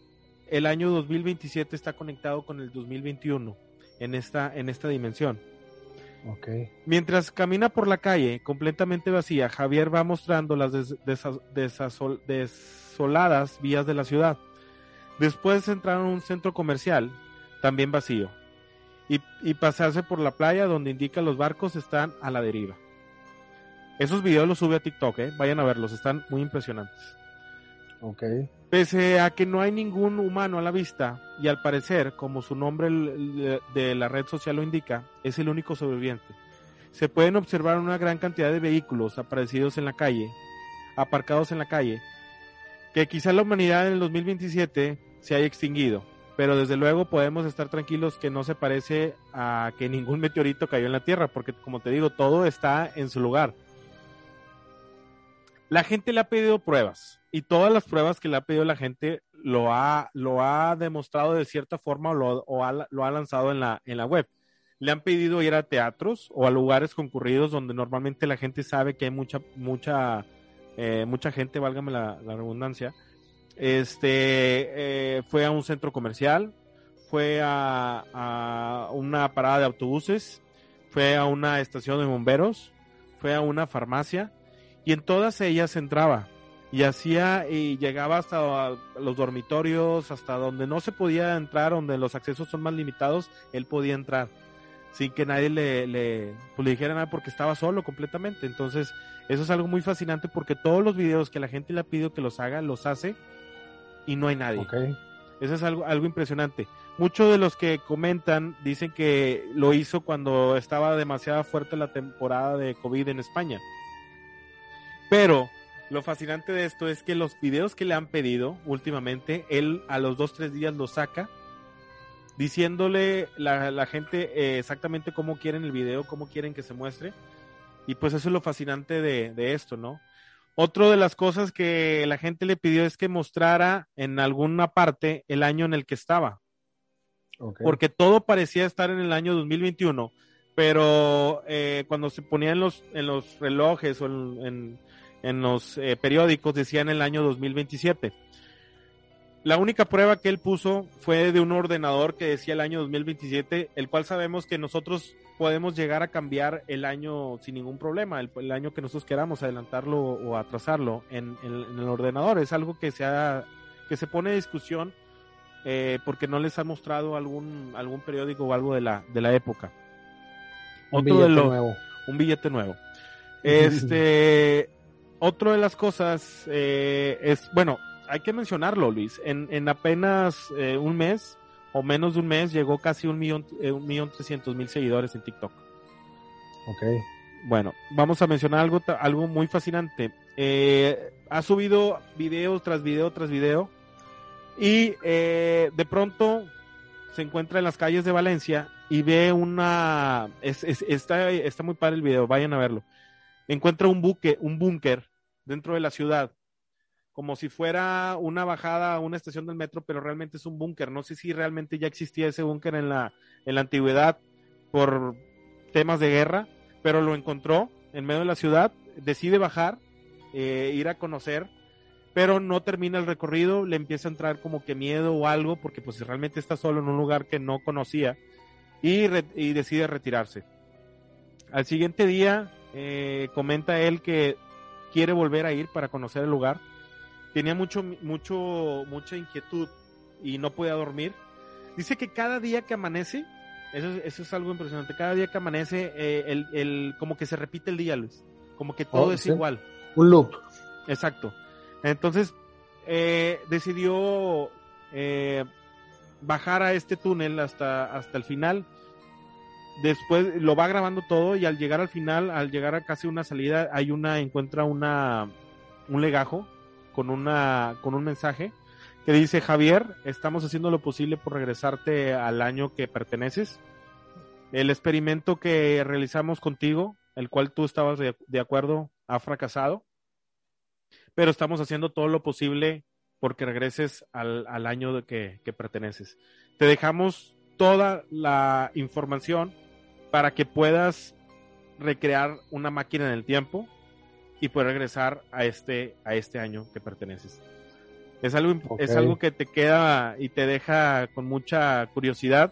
el año 2027 está conectado con el 2021 en esta, en esta dimensión. Okay. Mientras camina por la calle completamente vacía, Javier va mostrando las desoladas vías de la ciudad. Después entrar a un centro comercial, también vacío, y, y, pasarse por la playa donde indica los barcos están a la deriva. Esos videos los sube a TikTok, ¿eh? vayan a verlos, están muy impresionantes. Okay. Pese a que no hay ningún humano a la vista, y al parecer, como su nombre de la red social lo indica, es el único sobreviviente. Se pueden observar una gran cantidad de vehículos aparecidos en la calle, aparcados en la calle, que quizá la humanidad en el 2027 se haya extinguido, pero desde luego podemos estar tranquilos que no se parece a que ningún meteorito cayó en la Tierra, porque como te digo, todo está en su lugar. La gente le ha pedido pruebas, y todas las pruebas que le ha pedido la gente lo ha, lo ha demostrado de cierta forma o, lo, lo ha lanzado en la, en la web. Le han pedido ir a teatros o a lugares concurridos donde normalmente la gente sabe que hay mucha, mucha eh, mucha gente, válgame la, redundancia, este, eh, fue a un centro comercial, fue a, una parada de autobuses, fue a una estación de bomberos, fue a una farmacia y en todas ellas entraba y hacía y llegaba hasta los dormitorios, hasta donde no se podía entrar, donde los accesos son más limitados, él podía entrar sin que nadie le, le, pues, le dijera nada porque estaba solo completamente. Entonces, eso es algo muy fascinante porque todos los videos que la gente le ha pedido que los haga, los hace y no hay nadie. Eso es algo, algo impresionante. Muchos de los que comentan dicen que lo hizo cuando estaba demasiado fuerte la temporada de COVID en España. Pero lo fascinante de esto es que los videos que le han pedido últimamente, él a los dos, tres días los saca, diciéndole la, la gente eh, exactamente cómo quieren el video, cómo quieren que se muestre. Y pues eso es lo fascinante de, de esto, ¿no? Otro de las cosas que la gente le pidió es que mostrara en alguna parte el año en el que estaba. Porque todo parecía estar en el año 2021, pero eh, cuando se ponía en los, en los relojes o en, en los eh, periódicos decían el año 2027. La única prueba que él puso fue de un ordenador que decía el año 2027, el cual sabemos que nosotros podemos llegar a cambiar el año sin ningún problema, el, año que nosotros queramos, adelantarlo o atrasarlo en, el ordenador. Es algo que se, que se pone en discusión eh, porque no les ha mostrado algún, algún periódico o algo de la, de la época. Un billete nuevo. Un billete nuevo. Este, otro de las cosas eh, es, bueno, hay que mencionarlo, Luis. En, en apenas eh, un mes o menos de un mes llegó casi un millón, eh, un millón trescientos mil seguidores en TikTok. Ok. Bueno, vamos a mencionar algo, algo muy fascinante. ha subido video tras video tras video y de pronto se encuentra en las calles de Valencia y ve una, está, está muy padre el video, vayan a verlo. Encuentra un buque, un búnker dentro de la ciudad, como si fuera una bajada a una estación del metro, pero realmente es un búnker. No sé si realmente ya existía ese búnker en la, en la antigüedad por temas de guerra, pero lo encontró en medio de la ciudad, decide bajar, eh, ir a conocer, pero no termina el recorrido, le empieza a entrar como que miedo o algo, porque pues realmente está solo en un lugar que no conocía, y, decide retirarse. Al siguiente día, eh, comenta él que quiere volver a ir para conocer el lugar. Tenía mucho, mucho, mucha inquietud y no podía dormir. Dice que cada día que amanece, eso, eso es algo impresionante, cada día que amanece, eh, el, el, como que se repite el día, Luis. Como que todo oh, es igual. Un loop. Exacto. Entonces, eh, decidió eh, bajar a este túnel hasta, hasta el final después lo va grabando todo y al llegar al final, al llegar a casi una salida, hay una, encuentra una, un legajo con una, con un mensaje que dice Javier, estamos haciendo lo posible por regresarte al año que perteneces. El experimento que realizamos contigo, el cual tú estabas de, acuerdo, ha fracasado, pero estamos haciendo todo lo posible porque regreses al, al año de que, que perteneces. Te dejamos toda la información para que puedas recrear una máquina en el tiempo y poder regresar a este, a este año que perteneces. Es algo, es algo que te queda y te deja con mucha curiosidad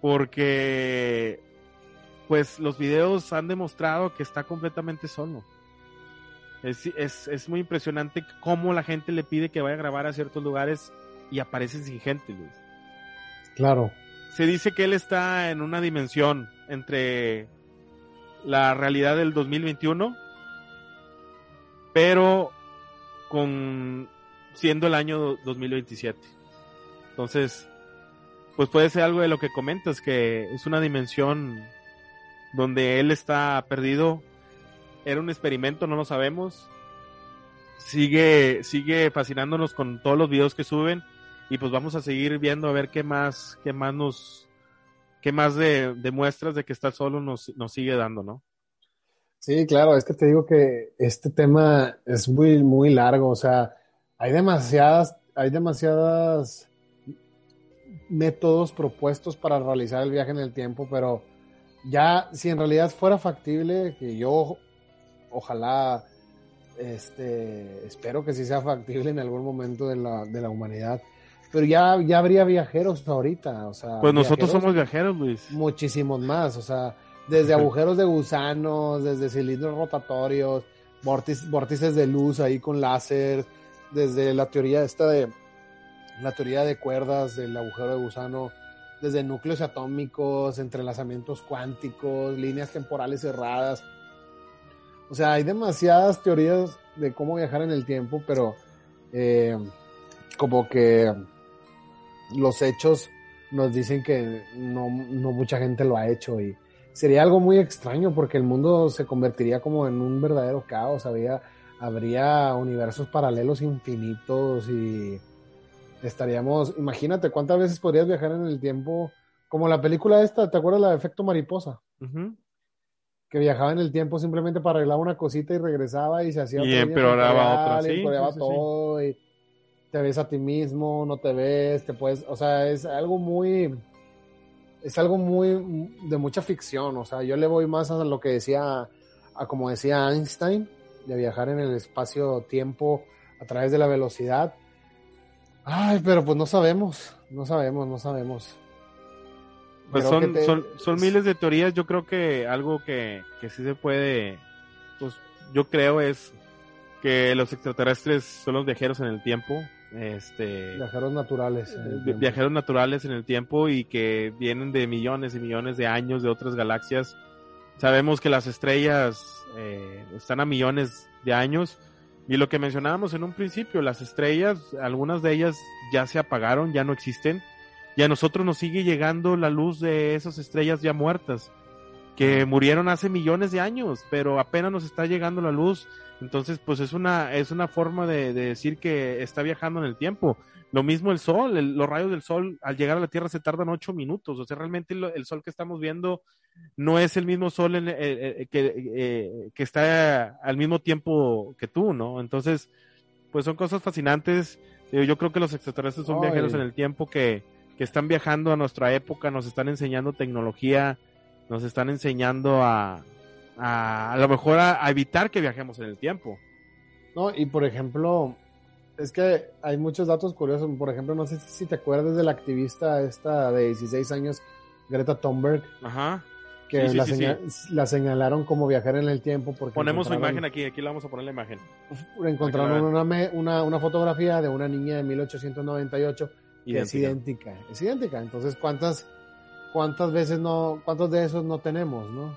porque pues los videos han demostrado que está completamente solo. Es, es, es, muy impresionante cómo la gente le pide que vaya a grabar a ciertos lugares y aparece sin gente, Luis. Claro se dice que él está en una dimensión entre la realidad del 2021, pero con siendo el año 2027. Entonces, pues puede ser algo de lo que comentas, que es una dimensión donde él está perdido. Era un experimento, no lo sabemos. Sigue, sigue fascinándonos con todos los videos que suben y pues vamos a seguir viendo a ver qué más, qué más nos, qué más de, muestras de que está solo nos, nos sigue dando, ¿no? Sí, claro, es que te digo que este tema es muy, muy largo, o sea, hay demasiadas, hay demasiadas métodos propuestos para realizar el viaje en el tiempo, pero ya si en realidad fuera factible, que yo ojalá Este, espero que sí sea factible en algún momento de la, de la humanidad. Pero ya, ya habría viajeros ahorita, o sea. Pues nosotros somos viajeros, Luis. Muchísimos más, o sea, desde agujeros de gusanos, desde cilindros rotatorios, vórtices de luz ahí con láser, desde la teoría esta de la teoría de cuerdas del agujero de gusano, desde núcleos atómicos, entrelazamientos cuánticos, líneas temporales cerradas. O sea, hay demasiadas teorías de cómo viajar en el tiempo, pero eh, como que los hechos nos dicen que no, no mucha gente lo ha hecho y sería algo muy extraño porque el mundo se convertiría como en un verdadero caos, habría, habría universos paralelos infinitos y estaríamos, imagínate cuántas veces podrías viajar en el tiempo, como la película esta, ¿te acuerdas la de efecto mariposa? Que viajaba en el tiempo simplemente para arreglar una cosita y regresaba y se hacía y empeoraba otra, y todo y te ves a ti mismo, no te ves, te puedes, o sea, es algo muy, es algo muy de mucha ficción, o sea, yo le voy más a lo que decía, a como decía Einstein, de viajar en el espacio-tiempo a través de la velocidad. Ay, pero pues no sabemos, no sabemos, no sabemos. Pues son, son, son, miles de teorías, yo creo que algo que, que sí se puede, pues yo creo es que los extraterrestres son los viajeros en el tiempo, este viajeros naturales viajeros naturales en el tiempo y que vienen de millones y millones de años de otras galaxias. Sabemos que las estrellas eh, están a millones de años. Y lo que mencionábamos en un principio las estrellas algunas de ellas ya se apagaron ya no existen. Y a nosotros nos sigue llegando la luz de esas estrellas ya muertas que murieron hace millones de años pero apenas nos está llegando la luz entonces, pues es una, es una forma de, decir que está viajando en el tiempo. Lo mismo el sol, los rayos del sol al llegar a la Tierra se tardan ocho minutos. O sea, realmente el, sol que estamos viendo no es el mismo sol en, eh, eh, que, eh, que está al mismo tiempo que tú, ¿no? Entonces, pues son cosas fascinantes. Yo creo que los extraterrestres son viajeros en el tiempo que, que están viajando a nuestra época, nos están enseñando tecnología, nos están enseñando a, a, lo mejor a, evitar que viajemos en el tiempo. No, y por ejemplo, es que hay muchos datos curiosos. Por ejemplo, no sé si te acuerdas de la activista esta de 16 años, Greta Thunberg. Ajá. Que la, señalaron como viajar en el tiempo. Porque Ponemos su imagen aquí, aquí le vamos a poner la imagen. Encontraron una, una, una, fotografía de una niña de 1898 que es idéntica. Es idéntica. Entonces, ¿cuántas, cuántas veces no, cuántos de esos no tenemos, no?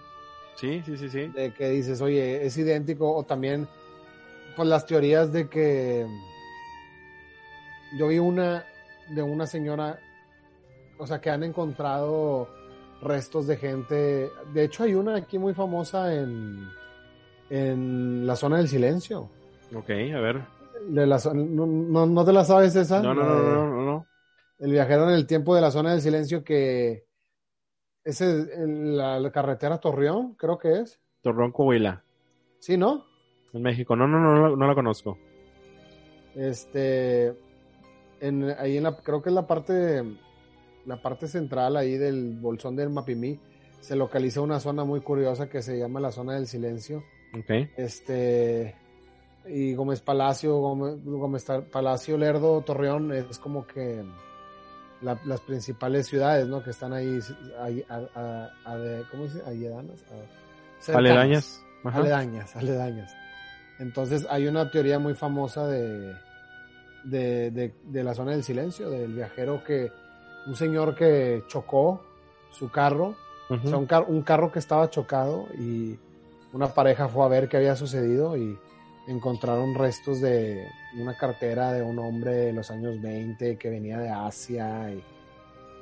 Sí, sí, sí, sí. De que dices, oye, es idéntico, o también, pues las teorías de que yo vi una de una señora, o sea, que han encontrado restos de gente. De hecho, hay una aquí muy famosa en, en la zona del silencio. Ok, a ver. De la, no, no, ¿No te la sabes esa? No, no, no, no, no, no. El viajero en el tiempo de la zona del silencio que es la, carretera Torreón, creo que es. Torreón, Coahuila. Sí, ¿no? En México. No, no, no, no, la conozco. Este, en, ahí en la, creo que es la parte, la parte central ahí del bolsón del Mapimí, se localiza una zona muy curiosa que se llama la zona del silencio. Okay. Este, y Gómez Palacio, Gómez, Gómez Palacio, Lerdo, Torreón, es como que las principales ciudades, ¿no? Que están ahí, a, ¿cómo se dice? aledañas. Aledañas, aledañas. Entonces hay una teoría muy famosa de, de, de, la zona del silencio, del viajero que, un señor que chocó su carro, o sea, un, un carro que estaba chocado y una pareja fue a ver qué había sucedido y encontraron restos de una cartera de un hombre de los años 20 que venía de Asia. Y...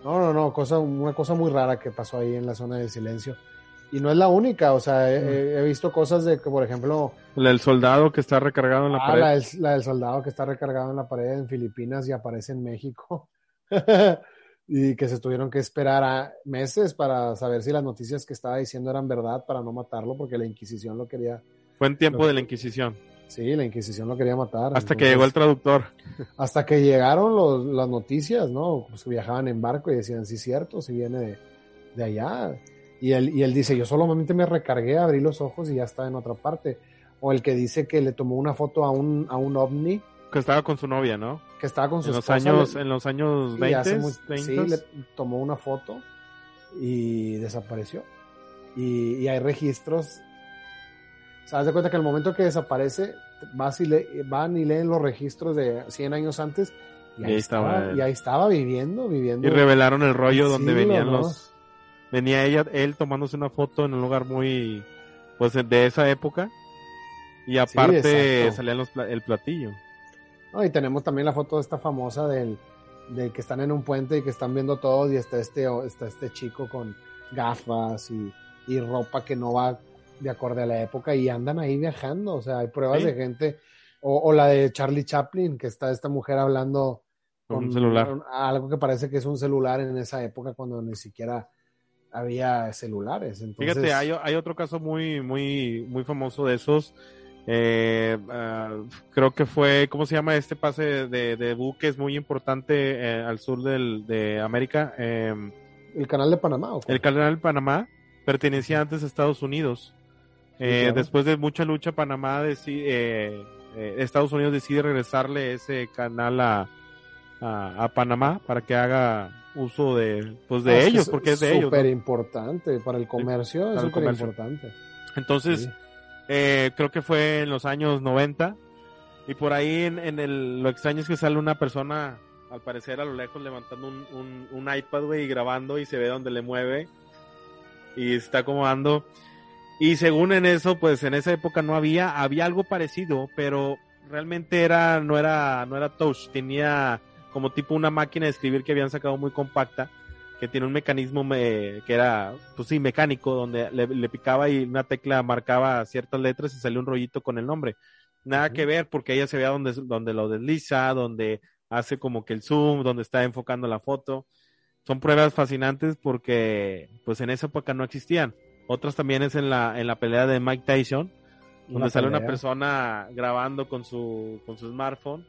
No, no, no, cosa, una cosa muy rara que pasó ahí en la zona del silencio. Y no es la única, o sea, he, visto cosas de que, por ejemplo... La del soldado que está recargado en la ah, pared. La del, la del soldado que está recargado en la pared en Filipinas y aparece en México. y que se tuvieron que esperar a meses para saber si las noticias que estaba diciendo eran verdad para no matarlo porque la Inquisición lo quería. Fue en tiempo de la Inquisición. Sí, la Inquisición lo quería matar. Hasta que llegó el traductor. Hasta que llegaron los, las noticias, ¿no? Pues viajaban en barco y decían, sí, cierto, si viene de, allá. Y él, y él dice, yo solamente me recargué, abrí los ojos y ya está en otra parte. o el que dice que le tomó una foto a un, a un ovni. Que estaba con su novia, ¿no? Que estaba con su en los esposa, años, le- en los años y 20, hace mu- 30. sí, le tomó una foto y desapareció. Y, y hay registros. Sea, haz de cuenta que al momento que desaparece, vas y le, van y leen los registros de 100 años antes. Y Y ahí, estaba, y ahí estaba viviendo, viviendo. Y revelaron el rollo Sí, donde venían ¿no? los... Venía ella, él tomándose una foto en un lugar muy... Pues de esa época. Y aparte los, pla- el platillo. No, y tenemos también la foto esta famosa del, del que están en un puente y que están viendo todos y está este, está este chico con gafas y, y ropa que no va de acorde a la época y andan ahí viajando. O sea, hay pruebas Sí. de gente. O, o la de Charlie Chaplin, que está esta mujer hablando Con un celular. con algo que parece que es un celular en esa época cuando ni siquiera había celulares. Entonces, Fíjate, hay, hay otro caso muy, muy, muy famoso de esos. Eh, ah, creo que fue, ¿cómo se llama este pase de, de buques muy importante eh, al sur del, de América? Eh, el canal de Panamá. el canal de Panamá pertenecía antes a Estados Unidos. Eh, claro. Después de mucha lucha, Panamá decide, eh, eh, Estados Unidos decide regresarle ese canal a, a, a Panamá para que haga uso de, pues de Ah, es ellos, porque es de ellos. Súper ¿no? importante para el comercio, es súper importante. Entonces, Sí. eh, creo que fue en los años 90 y por ahí en, en el, lo extraño es que sale una persona, al parecer a lo lejos, levantando un, un, un iPad, güey, y grabando y se ve donde le mueve y está acomodando. Y según en eso, pues en esa época no había, había algo parecido, pero realmente era, no era, no era touch, tenía como tipo una máquina de escribir que habían sacado muy compacta, que tiene un mecanismo me- que era, pues sí, mecánico, donde le, le picaba y una tecla marcaba ciertas letras y salía un rollito con el nombre. Nada que ver, porque ella se vea donde, donde lo desliza, donde hace como que el zoom, donde está enfocando la foto. Son pruebas fascinantes porque, pues en esa época no existían. Otras también es en la, en la pelea de Mike Tyson, donde Una sale una persona grabando con su, con su smartphone.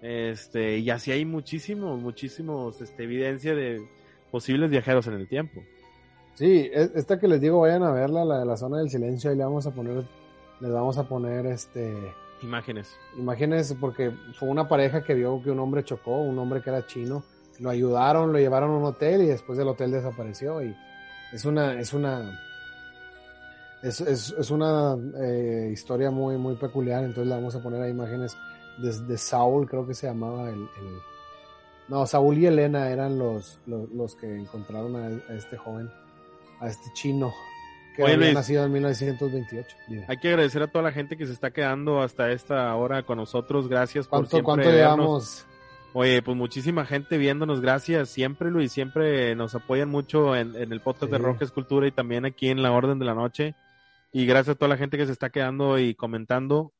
Este, y así hay muchísimos, muchísimos, este, evidencia de posibles viajeros en el tiempo. Sí, esta que les digo, vayan a verla, la de la zona del silencio, ahí le vamos a poner, les vamos a poner este Imágenes. imágenes, porque fue una pareja que vio que un hombre chocó, un hombre que era chino, lo ayudaron, lo llevaron a un hotel y después del hotel desapareció y es una, es una es, es, es una eh, historia muy, muy peculiar, entonces le vamos a poner ahí imágenes de, de Saúl, creo que se llamaba el, el- no, Saúl y Elena eran los, los, los que encontraron a, a este joven, a este chino, que Oye, había Luis. nacido en 1928. Dime. Hay que agradecer a toda la gente que se está quedando hasta esta hora con nosotros. Gracias por ¿Cuánto, siempre cuánto llevamos? Oye, pues muchísima gente viéndonos, gracias siempre Luis, siempre nos apoyan mucho en, en el podcast de. Rock Escultura y también aquí en la Orden de la Noche. Y gracias a toda la gente que se está quedando y comentando.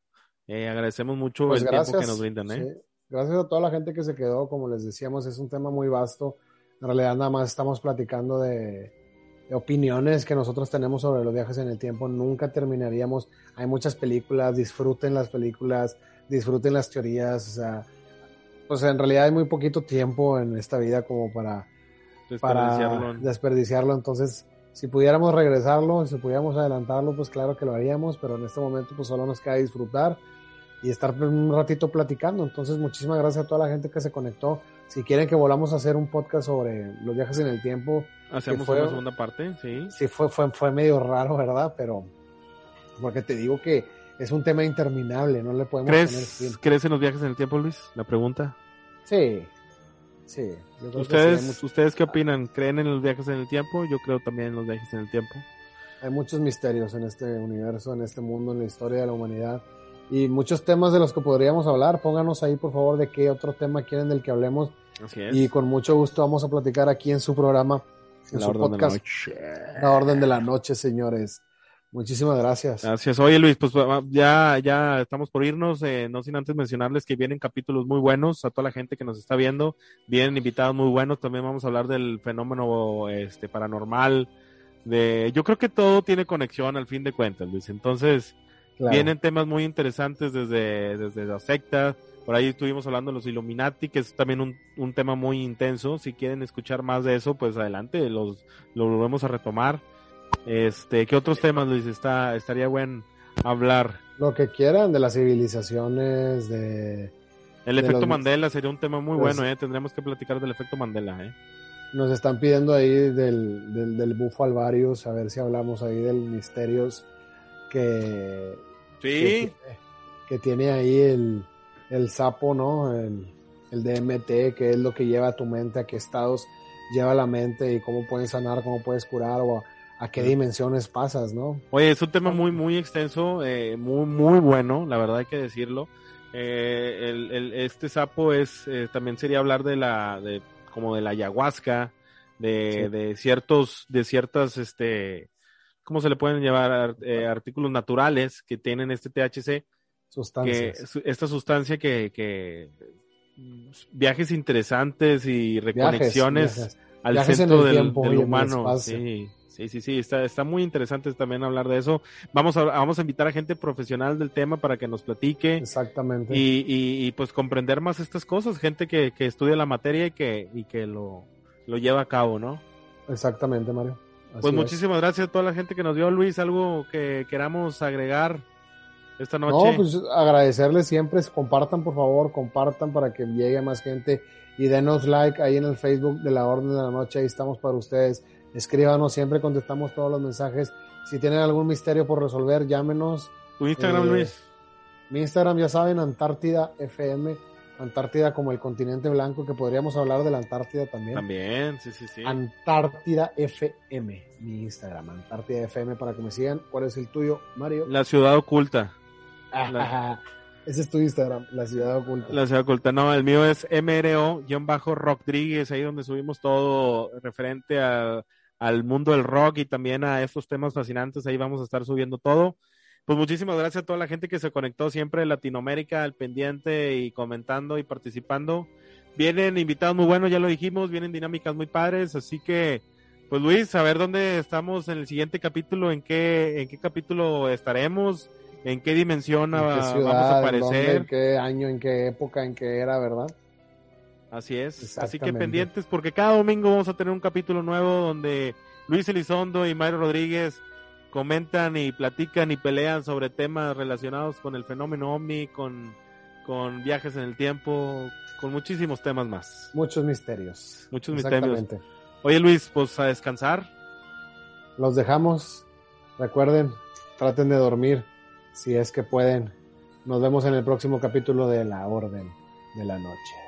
Eh, agradecemos mucho Pues el gracias. tiempo que nos brindan, ¿eh? sí. Gracias a toda la gente que se quedó, como les decíamos, es un tema muy vasto. En realidad nada más estamos platicando de, de opiniones que nosotros tenemos sobre los viajes en el tiempo. Nunca terminaríamos. Hay muchas películas, disfruten las películas, disfruten las teorías. O sea, pues en realidad hay muy poquito tiempo en esta vida como para, para Desperdiciarlo en- desperdiciarlo. Entonces, si pudiéramos regresarlo, si pudiéramos adelantarlo, pues claro que lo haríamos, pero en este momento pues solo nos queda disfrutar y estar un ratito platicando. Entonces, muchísimas gracias a toda la gente que se conectó. Si quieren que volvamos a hacer un podcast sobre los viajes en el tiempo, Hacemos fue- una segunda parte, sí. sí fue, fue, fue medio raro, ¿verdad? Pero, porque te digo que es un tema interminable, no le podemos poner fin. ¿Crees, ¿Crees en los viajes en el tiempo, Luis? La pregunta. Sí, sí. yo creo que sí, ¿Ustedes, ¿Ustedes qué opinan? ¿Creen en los viajes en el tiempo? Yo creo también en los viajes en el tiempo. hay muchos misterios en este universo, en este mundo, en la historia de la humanidad. Y muchos temas de los que podríamos hablar. Pónganos ahí, por favor, de qué otro tema quieren del que hablemos. Así es. Y con mucho gusto vamos a platicar aquí en su programa, en La su orden de la podcast, noche. La Orden de la Noche, señores. Muchísimas gracias. Gracias. Oye Luis, pues ya, ya estamos por irnos, eh, no sin antes mencionarles que vienen capítulos muy buenos a toda la gente que nos está viendo, vienen invitados muy buenos, también vamos a hablar del fenómeno este paranormal, de yo creo que todo tiene conexión al fin de cuentas, Luis. Entonces, Claro. vienen temas muy interesantes desde, desde la secta, por ahí estuvimos hablando de los Illuminati, que es también un, un tema muy intenso, si quieren escuchar más de eso, pues adelante, los, lo volvemos a retomar. Este, ¿qué otros temas, Luis? Está, estaría buen hablar. Lo que quieran de las civilizaciones, de... El de efecto los- Mandela sería un tema muy Pues- bueno, ¿eh? Tendremos que platicar del efecto Mandela, ¿eh? Nos están pidiendo ahí del, del, del bufo Alvarius, a ver si hablamos ahí del misterios que, que, que tiene ahí el, el sapo, ¿no? El, el DMT, que es lo que lleva a tu mente, a qué estados lleva la mente y cómo puedes sanar, cómo puedes curar o a, a qué dimensiones pasas, ¿no? Oye, es un tema muy, muy extenso, eh, muy, muy bueno, la verdad hay que decirlo. Eh, el, el- este sapo es, eh, también sería hablar de la, de, como de la ayahuasca, de, Sí. de ciertos, de ciertas, este, ¿cómo se le pueden llevar? Ar- eh, artículos naturales que tienen este THC, Sustancias. su- esta sustancia que, que viajes interesantes y reconexiones viajes. al Viajes centro el del, tiempo del humano. Sí, sí, sí, sí, está, está muy interesante también hablar de eso. Vamos a, vamos a invitar a gente profesional del tema para que nos platique Exactamente. y, y, y, pues comprender más estas cosas, gente que, que estudia la materia y que, y que lo, lo lleva a cabo, ¿no? Exactamente, Mario. Así Pues es. muchísimas gracias a toda la gente que nos vio, Luis, algo que queramos agregar esta noche. No, pues agradecerles siempre, compartan por favor, compartan para que llegue más gente y denos like ahí en el Facebook de la Orden de la Noche, ahí estamos para ustedes. Escríbanos, siempre contestamos todos los mensajes. Si tienen algún misterio por resolver, llámenos. tu Instagram, eh, Luis. Mi Instagram, ya saben, Antártida FM, Antártida como el continente blanco, que podríamos hablar de la Antártida también. También, sí, sí, sí. Antártida FM, mi Instagram, Antártida FM, para que me sigan. ¿Cuál es el tuyo, Mario? La ciudad oculta. Ajá. Ese es tu Instagram, la ciudad oculta. La ciudad oculta. No, el mío es MRO-Rodríguez, ahí donde subimos todo referente a- al mundo del rock y también a estos temas fascinantes. Ahí vamos a estar subiendo todo. Pues muchísimas gracias a toda la gente que se conectó siempre de Latinoamérica al pendiente y comentando y participando. Vienen invitados muy buenos, ya lo dijimos, vienen dinámicas muy padres, así que, pues Luis, a ver dónde estamos en el siguiente capítulo, en qué, en qué capítulo estaremos, en qué dimensión ¿En qué vamos a aparecer. en qué año, en qué época, en qué era, ¿verdad? Así es. Así que pendientes porque cada domingo vamos a tener un capítulo nuevo donde Luis Elizondo y Mario Rodríguez comentan y platican y pelean sobre temas relacionados con el fenómeno OVNI, con, con viajes en el tiempo, con muchísimos temas más. Muchos misterios. Muchos misterios. Oye Luis, pues a descansar. Los dejamos. Recuerden, traten de dormir si es que pueden. Nos vemos en el próximo capítulo de La Orden de la Noche.